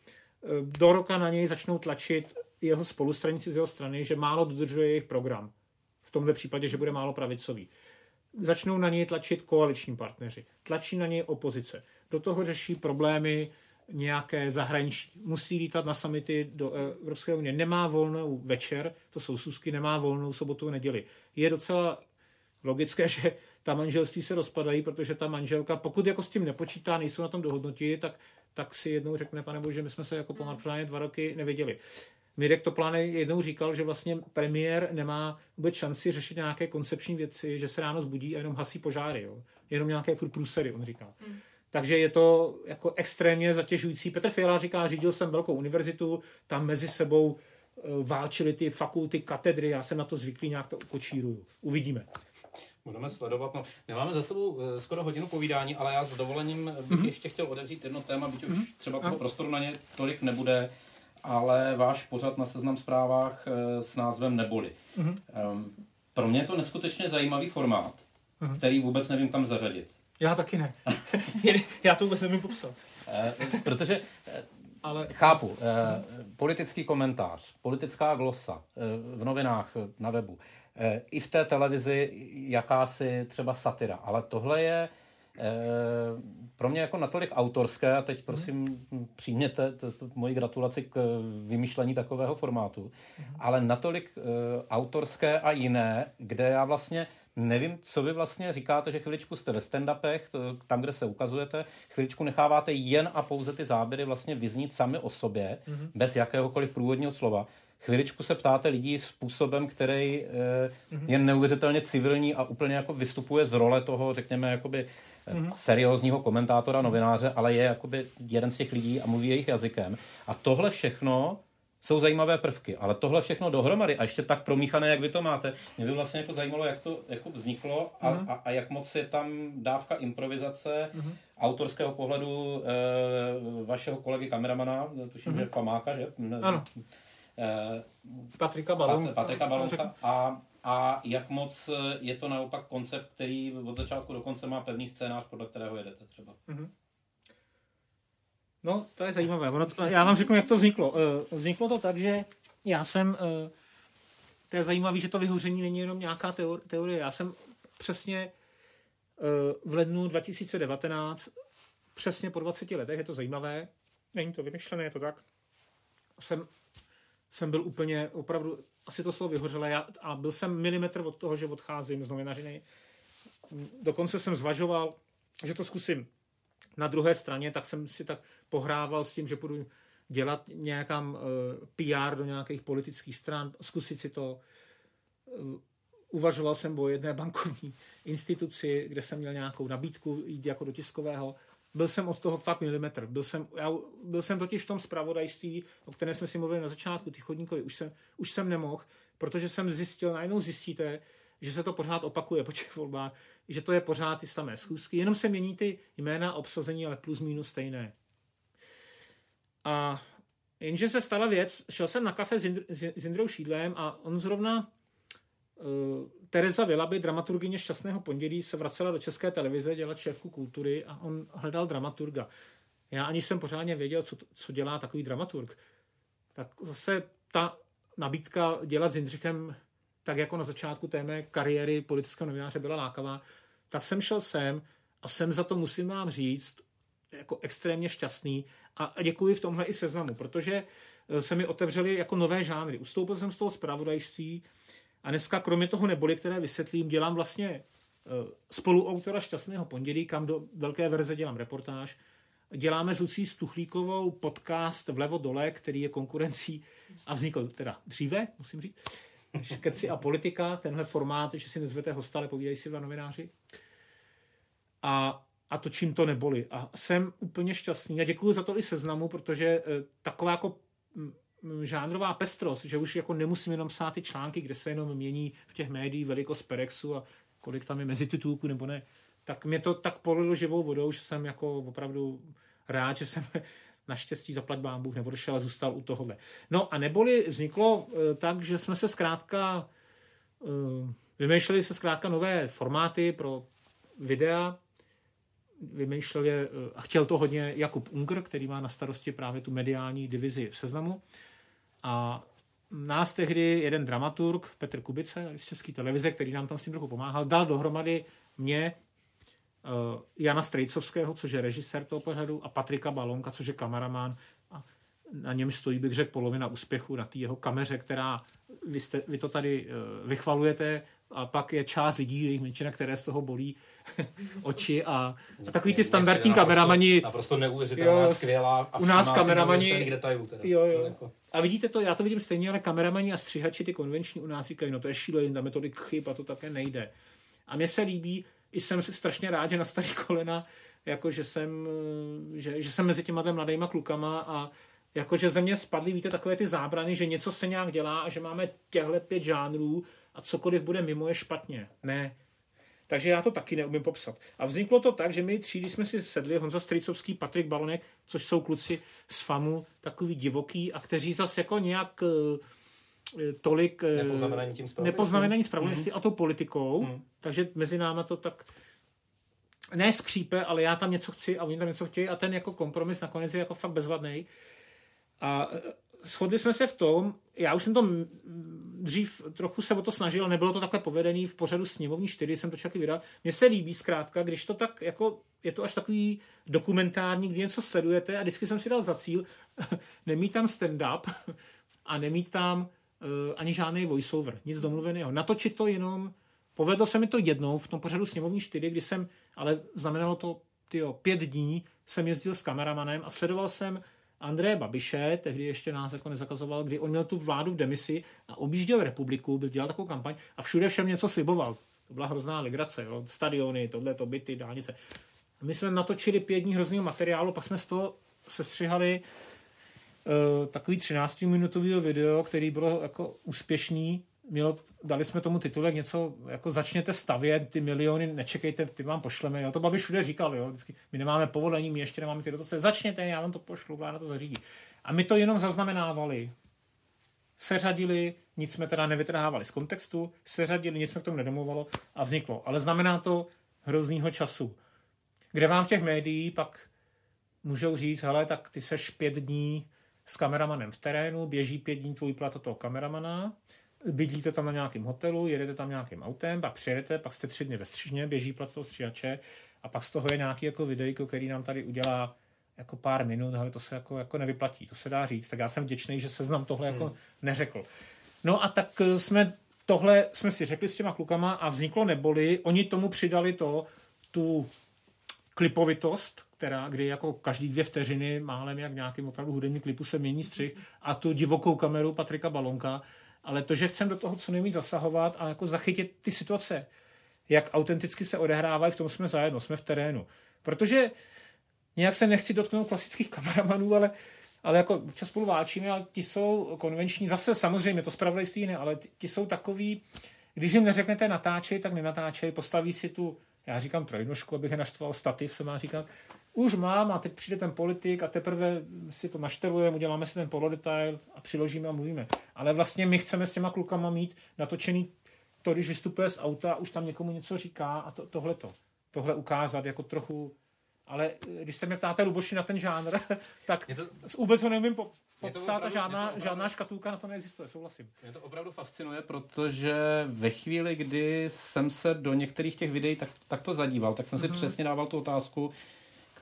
Do roka na něj začnou tlačit jeho spolustranici z jeho strany, že málo dodržuje jejich program. V tomto případě, že bude málo pravicový. Začnou na něj tlačit koaliční partneři. Tlačí na něj opozice do toho řeší problémy nějaké zahraniční. Musí lítat na samity do Evropské unie. Nemá volnou večer, to jsou susky, nemá volnou sobotu a neděli. Je docela logické, že ta manželství se rozpadají, protože ta manželka, pokud jako s tím nepočítá, nejsou na tom dohodnutí, tak, tak si jednou řekne, pane bože, my jsme se jako pomalu dva roky neviděli. Mirek Toplánek jednou říkal, že vlastně premiér nemá vůbec šanci řešit nějaké koncepční věci, že se ráno zbudí a jenom hasí požáry. Jo. Jenom nějaké furt průsery, on říká. Hmm. Takže je to jako extrémně zatěžující. Petr Fiala říká, řídil jsem velkou univerzitu, tam mezi sebou eh, válčily ty fakulty, katedry, já jsem na to zvyklý, nějak to ukočíruju. Uvidíme. Budeme sledovat. No, nemáme za sebou eh, skoro hodinu povídání, ale já s dovolením bych mm-hmm. ještě chtěl odevřít jedno téma, byť už mm-hmm. třeba toho prostoru na ně tolik nebude, ale váš pořad na seznam zprávách eh, s názvem Neboli. Mm-hmm. Pro mě je to neskutečně zajímavý formát, mm-hmm. který vůbec nevím kam zařadit. Já taky ne. Já to vůbec nevím popsat. Eh, protože eh, ale chápu, eh, politický komentář, politická glosa v novinách, na webu, i v té televizi jakási třeba satira, ale tohle je pro mě jako natolik autorské, a teď prosím přijměte moji gratulaci k vymýšlení takového formátu, ale natolik autorské a jiné, kde já vlastně nevím, co vy vlastně říkáte, že chviličku jste ve stand-upech, tam, kde se ukazujete, chviličku necháváte jen a pouze ty záběry vlastně vyznít sami o sobě, mm-hmm. bez jakéhokoliv průvodního slova. Chviličku se ptáte lidí způsobem, který e, je neuvěřitelně civilní a úplně jako vystupuje z role toho, řekněme, jakoby mm-hmm. seriózního komentátora, novináře, ale je jakoby jeden z těch lidí a mluví jejich jazykem. A tohle všechno jsou zajímavé prvky, ale tohle všechno dohromady a ještě tak promíchané, jak vy to máte, mě by vlastně jako zajímalo, jak to jako vzniklo a, mm. a, a jak moc je tam dávka improvizace, mm. autorského pohledu e, vašeho kolegy kameramana, tuším, mm. že Famáka, že? Ano. E, Patrika Balonka. Patrika Balonka a, a jak moc je to naopak koncept, který od začátku do konce má pevný scénář, podle kterého jedete třeba. Mm. No, to je zajímavé. Ono to, já vám řeknu, jak to vzniklo. Uh, vzniklo to tak, že já jsem, uh, to je zajímavé, že to vyhoření není jenom nějaká teorie. Já jsem přesně v lednu 2019, přesně po 20 letech, je to zajímavé, není to vymyšlené, je to tak, jsem, jsem byl úplně opravdu, asi to slovo vyhořelé já, a byl jsem milimetr od toho, že odcházím z novinařiny. Dokonce jsem zvažoval, že to zkusím na druhé straně, tak jsem si tak pohrával s tím, že budu dělat nějakám uh, PR do nějakých politických stran, zkusit si to. Uh, uvažoval jsem o jedné bankovní instituci, kde jsem měl nějakou nabídku jít jako do tiskového. Byl jsem od toho fakt milimetr. Byl jsem, já, byl jsem totiž v tom zpravodajství, o kterém jsme si mluvili na začátku, ty chodníkovi. Už jsem, už jsem nemohl, protože jsem zjistil, najednou zjistíte, že se to pořád opakuje po těch volbách, že to je pořád ty samé schůzky, jenom se mění ty jména obsazení, ale plus minus stejné. A jenže se stala věc, šel jsem na kafe s, Indr, s Indrou Šídlem a on zrovna Tereza Vilaby, dramaturgyně Šťastného pondělí, se vracela do české televize dělat šéfku kultury a on hledal dramaturga. Já aniž jsem pořádně věděl, co, co dělá takový dramaturg, tak zase ta nabídka dělat s Jindřichem tak jako na začátku té mé kariéry politického novináře byla lákavá, tak jsem šel sem a jsem za to, musím vám říct, jako extrémně šťastný a děkuji v tomhle i seznamu, protože eh, se mi otevřely jako nové žánry. Ustoupil jsem z toho zpravodajství a dneska kromě toho neboli, které vysvětlím, dělám vlastně eh, spoluautora Šťastného pondělí, kam do velké verze dělám reportáž. Děláme s Lucí Stuchlíkovou podcast Vlevo dole, který je konkurencí a vznikl teda dříve, musím říct, Škeci a politika, tenhle formát, že si nezvete hosta, ale povídají si dva novináři. A a točím to neboli. A jsem úplně šťastný. A děkuji za to i seznamu, protože eh, taková jako mm, žánrová pestrost, že už jako nemusím jenom psát ty články, kde se jenom mění v těch médiích velikost Perexu a kolik tam je mezi titulků nebo ne, tak mě to tak polilo živou vodou, že jsem jako opravdu rád, že jsem naštěstí zaplať vám Bůh neodešel a zůstal u tohohle. No a neboli vzniklo eh, tak, že jsme se zkrátka eh, vymýšleli se zkrátka nové formáty pro videa, vymýšlel je, eh, a chtěl to hodně Jakub Unger, který má na starosti právě tu mediální divizi v seznamu. A nás tehdy jeden dramaturg, Petr Kubice z České televize, který nám tam s tím trochu pomáhal, dal dohromady mě, uh, Jana Strejcovského, což je režisér toho pořadu, a Patrika Balonka, což je kameraman. A na něm stojí, bych řekl, polovina úspěchu na té jeho kameře, která vy, jste, vy to tady uh, vychvalujete, a pak je část lidí, jejich menšina, které z toho bolí oči a, a takový ty standardní kameramani. Naprosto neuvěřitelná, skvělá a u nás kameramani. Detailů teda. Jo, jo. Jako. A vidíte to, já to vidím stejně, ale kameramani a stříhači, ty konvenční u nás říkají, no to je šílený, tam je tolik chyb a to také nejde. A mně se líbí, i jsem strašně rád, že na starý kolena, jako že jsem, že, že jsem mezi těma mladýma klukama a jakože ze mě spadly, víte, takové ty zábrany, že něco se nějak dělá a že máme těhle pět žánrů a cokoliv bude mimo je špatně. Ne. Takže já to taky neumím popsat. A vzniklo to tak, že my třídy jsme si sedli, Honza Stricovský, Patrik Balonek, což jsou kluci z FAMu, takový divoký a kteří zase jako nějak eh, tolik eh, nepoznamenaní tím nepoznamenaní spravedlnosti mm. a tou politikou, mm. takže mezi náma to tak ne skřípe, ale já tam něco chci a oni tam něco chtějí a ten jako kompromis nakonec je jako fakt bezvadný. A e, shodli jsme se v tom, já už jsem to dřív trochu se o to snažil, nebylo to takhle povedený v pořadu sněmovní 4, jsem to čaky vydal. Mně se líbí zkrátka, když to tak jako, je to až takový dokumentární, kdy něco sledujete a vždycky jsem si dal za cíl nemít tam stand-up a nemít tam uh, ani žádný voiceover, nic domluveného. Natočit to jenom, povedlo se mi to jednou v tom pořadu sněmovní 4, kdy jsem, ale znamenalo to tyjo, pět dní, jsem jezdil s kameramanem a sledoval jsem Andreje Babiše, tehdy ještě nás jako nezakazoval, kdy on měl tu vládu v demisi a objížděl republiku, byl dělal takovou kampaň a všude všem něco sliboval. To byla hrozná legrace, jo? stadiony, tohle, to byty, dálnice. A my jsme natočili pět dní hrozného materiálu, pak jsme z toho sestřihali uh, takový 13-minutový video, který bylo jako úspěšný, mělo, dali jsme tomu titulek něco, jako začněte stavět ty miliony, nečekejte, ty vám pošleme, jo. To Babiš všude říkal, jo. Vždycky, my nemáme povolení, my ještě nemáme ty dotace, začněte, já vám to pošlu, vláda to zařídí. A my to jenom zaznamenávali, seřadili, nic jsme teda nevytrhávali z kontextu, seřadili, nic jsme k tomu nedomovalo a vzniklo. Ale znamená to hroznýho času. Kde vám v těch médiích pak můžou říct, hele, tak ty seš pět dní s kameramanem v terénu, běží pět dní tvůj plat toho kameramana, bydlíte tam na nějakém hotelu, jedete tam nějakým autem, pak přijedete, pak jste tři dny ve střižně, běží plat toho stříhače a pak z toho je nějaký jako videjko, který nám tady udělá jako pár minut, ale to se jako, jako nevyplatí, to se dá říct. Tak já jsem vděčný, že seznam tohle jako hmm. neřekl. No a tak eh, jsme tohle jsme si řekli s těma klukama a vzniklo neboli, oni tomu přidali to, tu klipovitost, která, kdy jako každý dvě vteřiny málem jak nějakým opravdu hudebním klipu se mění střih a tu divokou kameru Patrika Balonka, ale to, že chcem do toho co nejvíc zasahovat a jako zachytit ty situace, jak autenticky se odehrávají, v tom jsme zajedno, jsme v terénu. Protože nějak se nechci dotknout klasických kameramanů, ale, ale jako čas spolu válčíme, ale ti jsou konvenční, zase samozřejmě, to spravodajství ne, ale ti, ti jsou takový, když jim neřeknete natáčej, tak nenatáčej, postaví si tu, já říkám trojnožku, abych je naštval, stativ se má říkat, už mám a teď přijde ten politik a teprve si to naštelujeme, uděláme si ten polodetail a přiložíme a mluvíme. Ale vlastně my chceme s těma klukama mít natočený to, když vystupuje z auta, už tam někomu něco říká a to, tohleto. Tohle ukázat jako trochu ale když se mě ptáte Luboši na ten žánr, tak to, vůbec ho neumím po, popsat a žádná, opravdu, žádná škatulka na to neexistuje, souhlasím. Mě to opravdu fascinuje, protože ve chvíli, kdy jsem se do některých těch videí tak, tak to zadíval, tak jsem si mm-hmm. přesně dával tu otázku,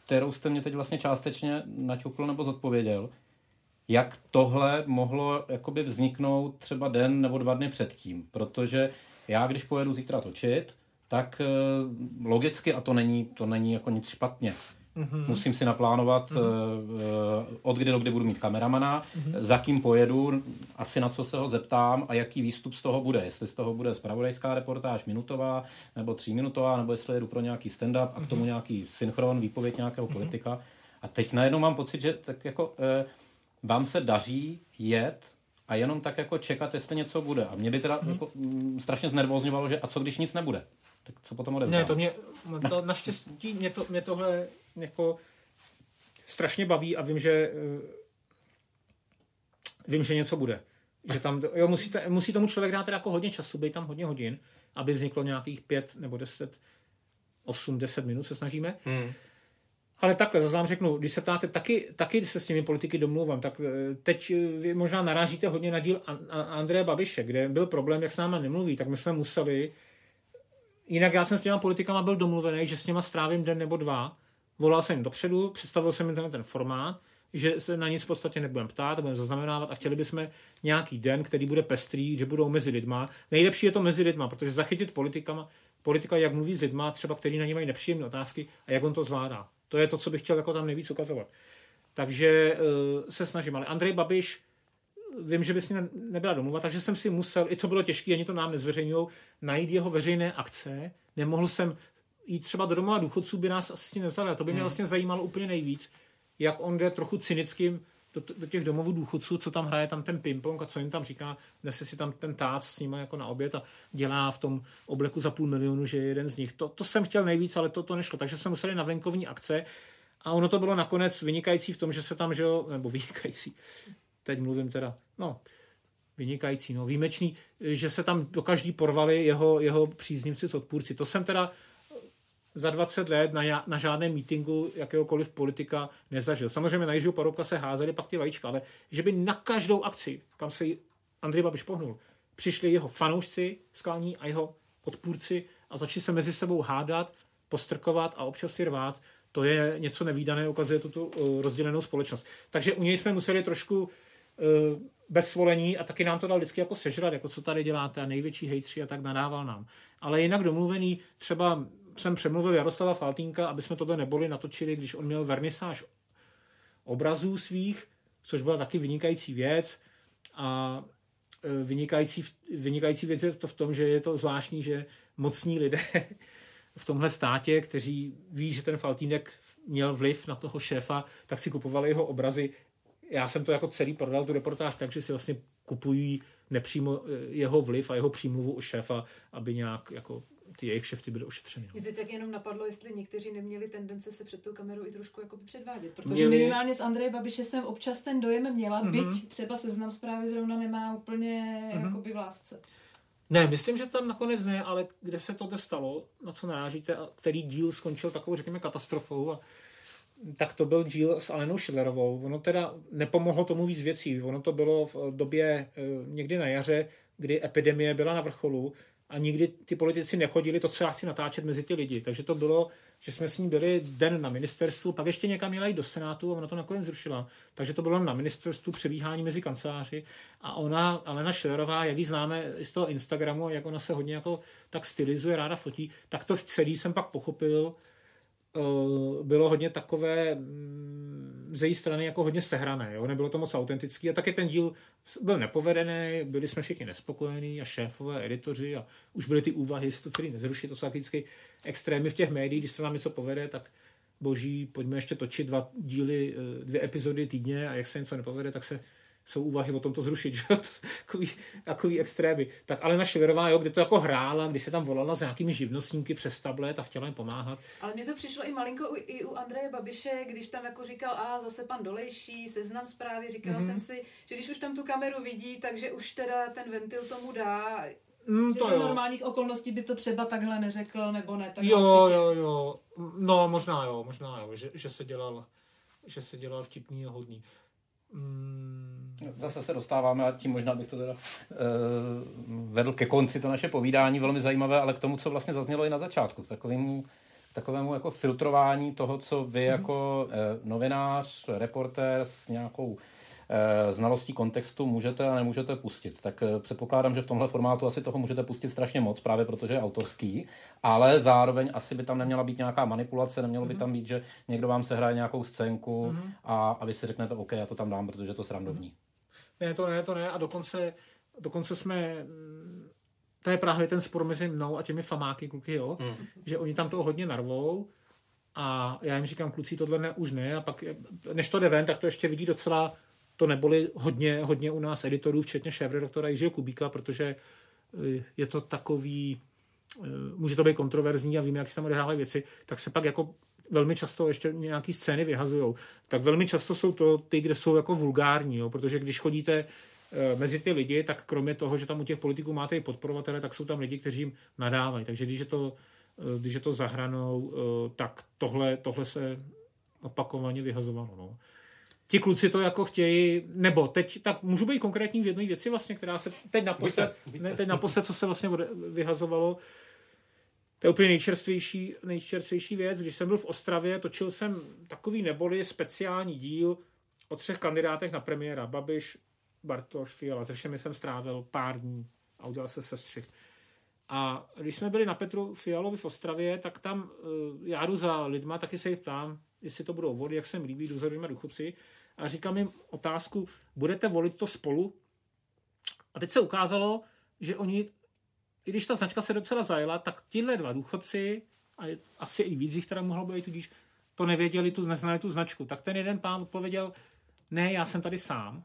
kterou jste mě teď vlastně částečně naťukl nebo zodpověděl. Jak tohle mohlo jakoby vzniknout třeba den nebo dva dny předtím? Protože já, když pojedu zítra točit, tak eh, logicky, a to není, to není jako nic špatně, Mm-hmm. Musím si naplánovat, mm-hmm. uh, od kdy do kdy budu mít kameramana, mm-hmm. za kým pojedu, asi na co se ho zeptám a jaký výstup z toho bude. Jestli z toho bude spravodajská reportáž minutová nebo tříminutová, nebo jestli jedu pro nějaký stand-up a k tomu nějaký synchron, výpověď nějakého mm-hmm. politika. A teď najednou mám pocit, že tak jako uh, vám se daří jet a jenom tak jako čekat, jestli něco bude. A mě by teda mm-hmm. jako, m, strašně znervozňovalo, že a co když nic nebude? Tak co potom odevzdám? Ne, to mě, to naštěstí mě, to, mě tohle jako strašně baví a vím, že eh, vím, že něco bude. Že tam, jo, musí, to, musí tomu člověk dát teda jako hodně času, být tam hodně hodin, aby vzniklo nějakých pět nebo deset, osm, deset minut se snažíme. Hmm. Ale takhle, zase vám řeknu, když se ptáte, taky, taky se s těmi politiky domluvám, tak eh, teď vy možná narážíte hodně na díl Andreje Babiše, kde byl problém, jak s náma nemluví, tak my jsme museli Jinak já jsem s těma politikama byl domluvený, že s něma strávím den nebo dva. Volal jsem jim dopředu, představil jsem jim ten, ten formát, že se na nic v podstatě nebudeme ptát, budeme zaznamenávat a chtěli bychom nějaký den, který bude pestrý, že budou mezi lidma. Nejlepší je to mezi lidma, protože zachytit politikama, politika, jak mluví s lidma, třeba který na ně mají nepříjemné otázky a jak on to zvládá. To je to, co bych chtěl jako tam nejvíc ukazovat. Takže uh, se snažím. Ale Andrej Babiš vím, že by si nebyla domluva, takže jsem si musel, i to bylo těžké, ani to nám nezveřejňují, najít jeho veřejné akce. Nemohl jsem jít třeba do domova důchodců, by nás asi nevzali. A to by mě hmm. vlastně zajímalo úplně nejvíc, jak on jde trochu cynickým do, do těch domovů důchodců, co tam hraje tam ten ping-pong a co jim tam říká, nese si tam ten tác s nimi jako na oběd a dělá v tom obleku za půl milionu, že je jeden z nich. To, to jsem chtěl nejvíc, ale to, to nešlo. Takže jsme museli na venkovní akce a ono to bylo nakonec vynikající v tom, že se tam, že jo, nebo vynikající, teď mluvím teda, no, vynikající, no, výjimečný, že se tam do každý porvali jeho, jeho příznivci s odpůrci. To jsem teda za 20 let na, na žádném mítingu jakéhokoliv politika nezažil. Samozřejmě na Jiřího Paroubka se házeli pak ty vajíčka, ale že by na každou akci, kam se Andrej Babiš pohnul, přišli jeho fanoušci skalní a jeho odpůrci a začali se mezi sebou hádat, postrkovat a občas si rvát, to je něco nevýdané, ukazuje tuto uh, rozdělenou společnost. Takže u něj jsme museli trošku Eh, bez svolení a taky nám to dal vždycky jako sežrat, jako co tady děláte a největší hejtři a tak nadával nám. Ale jinak domluvený, třeba jsem přemluvil Jaroslava Faltínka, aby jsme tohle neboli natočili, když on měl vernisáž obrazů svých, což byla taky vynikající věc. A eh, vynikající, vynikající věc je to v tom, že je to zvláštní, že mocní lidé v tomhle státě, kteří ví, že ten Faltínek měl vliv na toho šéfa, tak si kupovali jeho obrazy. Já jsem to jako celý prodal, tu reportáž, takže si vlastně kupují nepřímo eh, jeho vliv a jeho přímluvu u šéfa, aby nějak jako ty jejich šefty byly ošetřeny. Mě teď tak jenom napadlo, jestli někteří neměli tendence se před tou kamerou i trošku jako předvádět, protože Měli... minimálně s Andreje Babiše jsem občas ten dojem měla, mm-hmm. byť třeba seznam zprávy zrovna nemá úplně mm-hmm. jakoby v lásce. Ne, myslím, že tam nakonec ne, ale kde se to stalo, na co narážíte, a který díl skončil takovou, řekněme, katastrofou a tak to byl díl s Alenou Schillerovou. Ono teda nepomohlo tomu víc věcí. Ono to bylo v době eh, někdy na jaře, kdy epidemie byla na vrcholu a nikdy ty politici nechodili to, co já chci natáčet mezi ty lidi. Takže to bylo, že jsme s ní byli den na ministerstvu, pak ještě někam měla jít do Senátu a ona to nakonec zrušila. Takže to bylo na ministerstvu přebíhání mezi kanceláři a ona, Alena Schillerová, jak ji známe z toho Instagramu, jak ona se hodně jako tak stylizuje, ráda fotí, tak to celý jsem pak pochopil, bylo hodně takové mm, ze její strany jako hodně sehrané. Jo? Nebylo to moc autentický a taky ten díl byl nepovedený, byli jsme všichni nespokojení a šéfové, editoři a už byly ty úvahy, jestli to celý nezrušit. To jsou vždycky extrémy v těch médiích, když se nám něco povede, tak boží, pojďme ještě točit dva díly, eh, dvě epizody týdně a jak se něco nepovede, tak se jsou úvahy o tom to zrušit, že? takový, takový extrémy. Tak ale na Šilerová, jo, kde to jako hrála, když se tam volala s nějakými živnostníky přes tablet a chtěla jim pomáhat. Ale mně to přišlo i malinko u, i u Andreje Babiše, když tam jako říkal, a zase pan Dolejší, seznam zprávy, říkala mm-hmm. jsem si, že když už tam tu kameru vidí, takže už teda ten ventil tomu dá, Mm, že to za jo. normálních okolností by to třeba takhle neřekl, nebo ne. Tak jo, jo, jo. No, možná jo, možná jo, že, že se dělal že se dělal vtipný a hodný. Mm. Zase se dostáváme a tím možná bych to teda uh, vedl ke konci to naše povídání, velmi zajímavé, ale k tomu, co vlastně zaznělo i na začátku, k takovému, takovému jako filtrování toho, co vy mm. jako uh, novinář, reportér s nějakou eh, znalostí kontextu můžete a nemůžete pustit. Tak eh, předpokládám, že v tomhle formátu asi toho můžete pustit strašně moc, právě protože je autorský, ale zároveň asi by tam neměla být nějaká manipulace, nemělo by tam být, že někdo vám se hraje nějakou scénku Mhm. a, a vy si řeknete, OK, já to tam dám, protože je to srandovní. Ne, to ne, to ne. A dokonce, dokonce jsme... mm, To je právě ten spor mezi mnou a těmi famáky kluky, jo? Hmm. Že oni tam toho hodně narvou a já jim říkám, kluci, tohle ne, už ne. A pak, než to jde ven, tak to ještě vidí docela, to neboli hodně, hodně u nás editorů, včetně šéf-redaktora Jiřího Kubíka, protože eh, je to takový, eh, může to být kontroverzní a víme, jak se tam odehrály věci, tak se pak jako velmi často ještě nějaký scény vyhazují. Tak velmi často jsou to ty, kde jsou jako vulgární, jo? protože když chodíte eh, mezi ty lidi, tak kromě toho, že tam u těch politiků máte i podporovatele, tak jsou tam lidi, kteří jim nadávají. Takže když je to, eh, když je to za hranou, eh, tak tohle, tohle se opakovaně vyhazovalo. No. Ti kluci to jako chtějí, nebo teď, tak můžu být konkrétní v jedné věci vlastně, která se teď naposled, ne, teď naposled, co se vlastně vyhazovalo, to je úplně nejčerstvější, nejčerstvější věc. Když jsem byl v Ostravě, točil jsem takový neboli speciální díl o třech kandidátech na premiéra. Babiš, Bartoš, Fiala. Se všemi jsem strávil pár dní a udělal se sestřih. A když jsme byli na Petru Fialovi v Ostravě, tak tam uh, já jdu za lidma, taky se jich ptám, jestli to budou volit, jak se mi líbí, jdu za lidma důchodci a říkám jim otázku, budete volit to spolu? A teď se ukázalo, že oni, i když ta značka se docela zajela, tak tihle dva důchodci, a asi i víc jich teda mohlo být, tudíž to nevěděli, tu, neznali tu značku. Tak ten jeden pán odpověděl, ne, já jsem tady sám.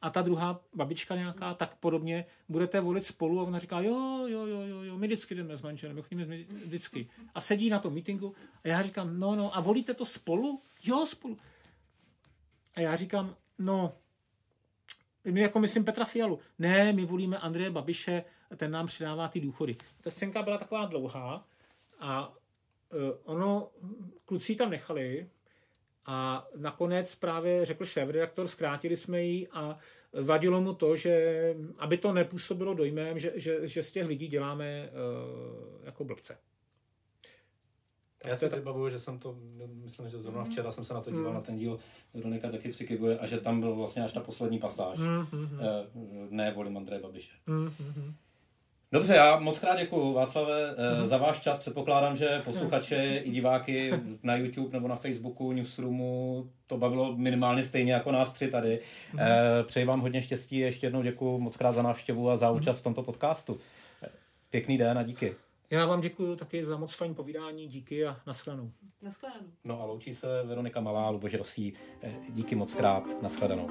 A ta druhá babička nějaká, tak podobně, budete volit spolu a ona říká, jo, jo, jo, jo, jo, my vždycky jdeme s manželem, my chodíme vždycky. A sedí na tom meetingu a já říkám, no, no, a volíte to spolu? Jo, spolu. A já říkám, no, my jako myslím Petra Fialu. Ne, my volíme Andreje Babiše, ten nám přidává ty důchody. Ta scénka byla taková dlouhá a uh, ono, kluci tam nechali a nakonec právě řekl šéf-redaktor, zkrátili jsme ji a vadilo mu to, že aby to nepůsobilo dojmem, že, že, že z těch lidí děláme uh, jako blbce. Já si vybavuju, že jsem to, myslím, že zrovna včera jsem se na to díval, Mm. na ten díl, Veronika taky přikybuje, a že tam byl vlastně až ta poslední pasáž. Mm, mm, mm. Eh, Ne, volím Andreje Babiše. Mm, mm, Dobře, já moc krát děkuju, Václave, Mhm. za váš čas. Předpokládám, že posluchače i diváky na YouTube nebo na Facebooku, Newsroomu to bavilo minimálně stejně jako nás tři tady. Mhm. Eh, Přeji vám hodně štěstí, ještě jednou děkuju moc krát za návštěvu a za Mhm. účast v tomto podcastu. Pěkný den a díky. Já vám děkuji taky za moc fajn povídání, díky a nashledanou. Naschledanou. No a loučí se Veronika Malá, Luboš Rosí. Eh, Díky moc krát, nashledanou.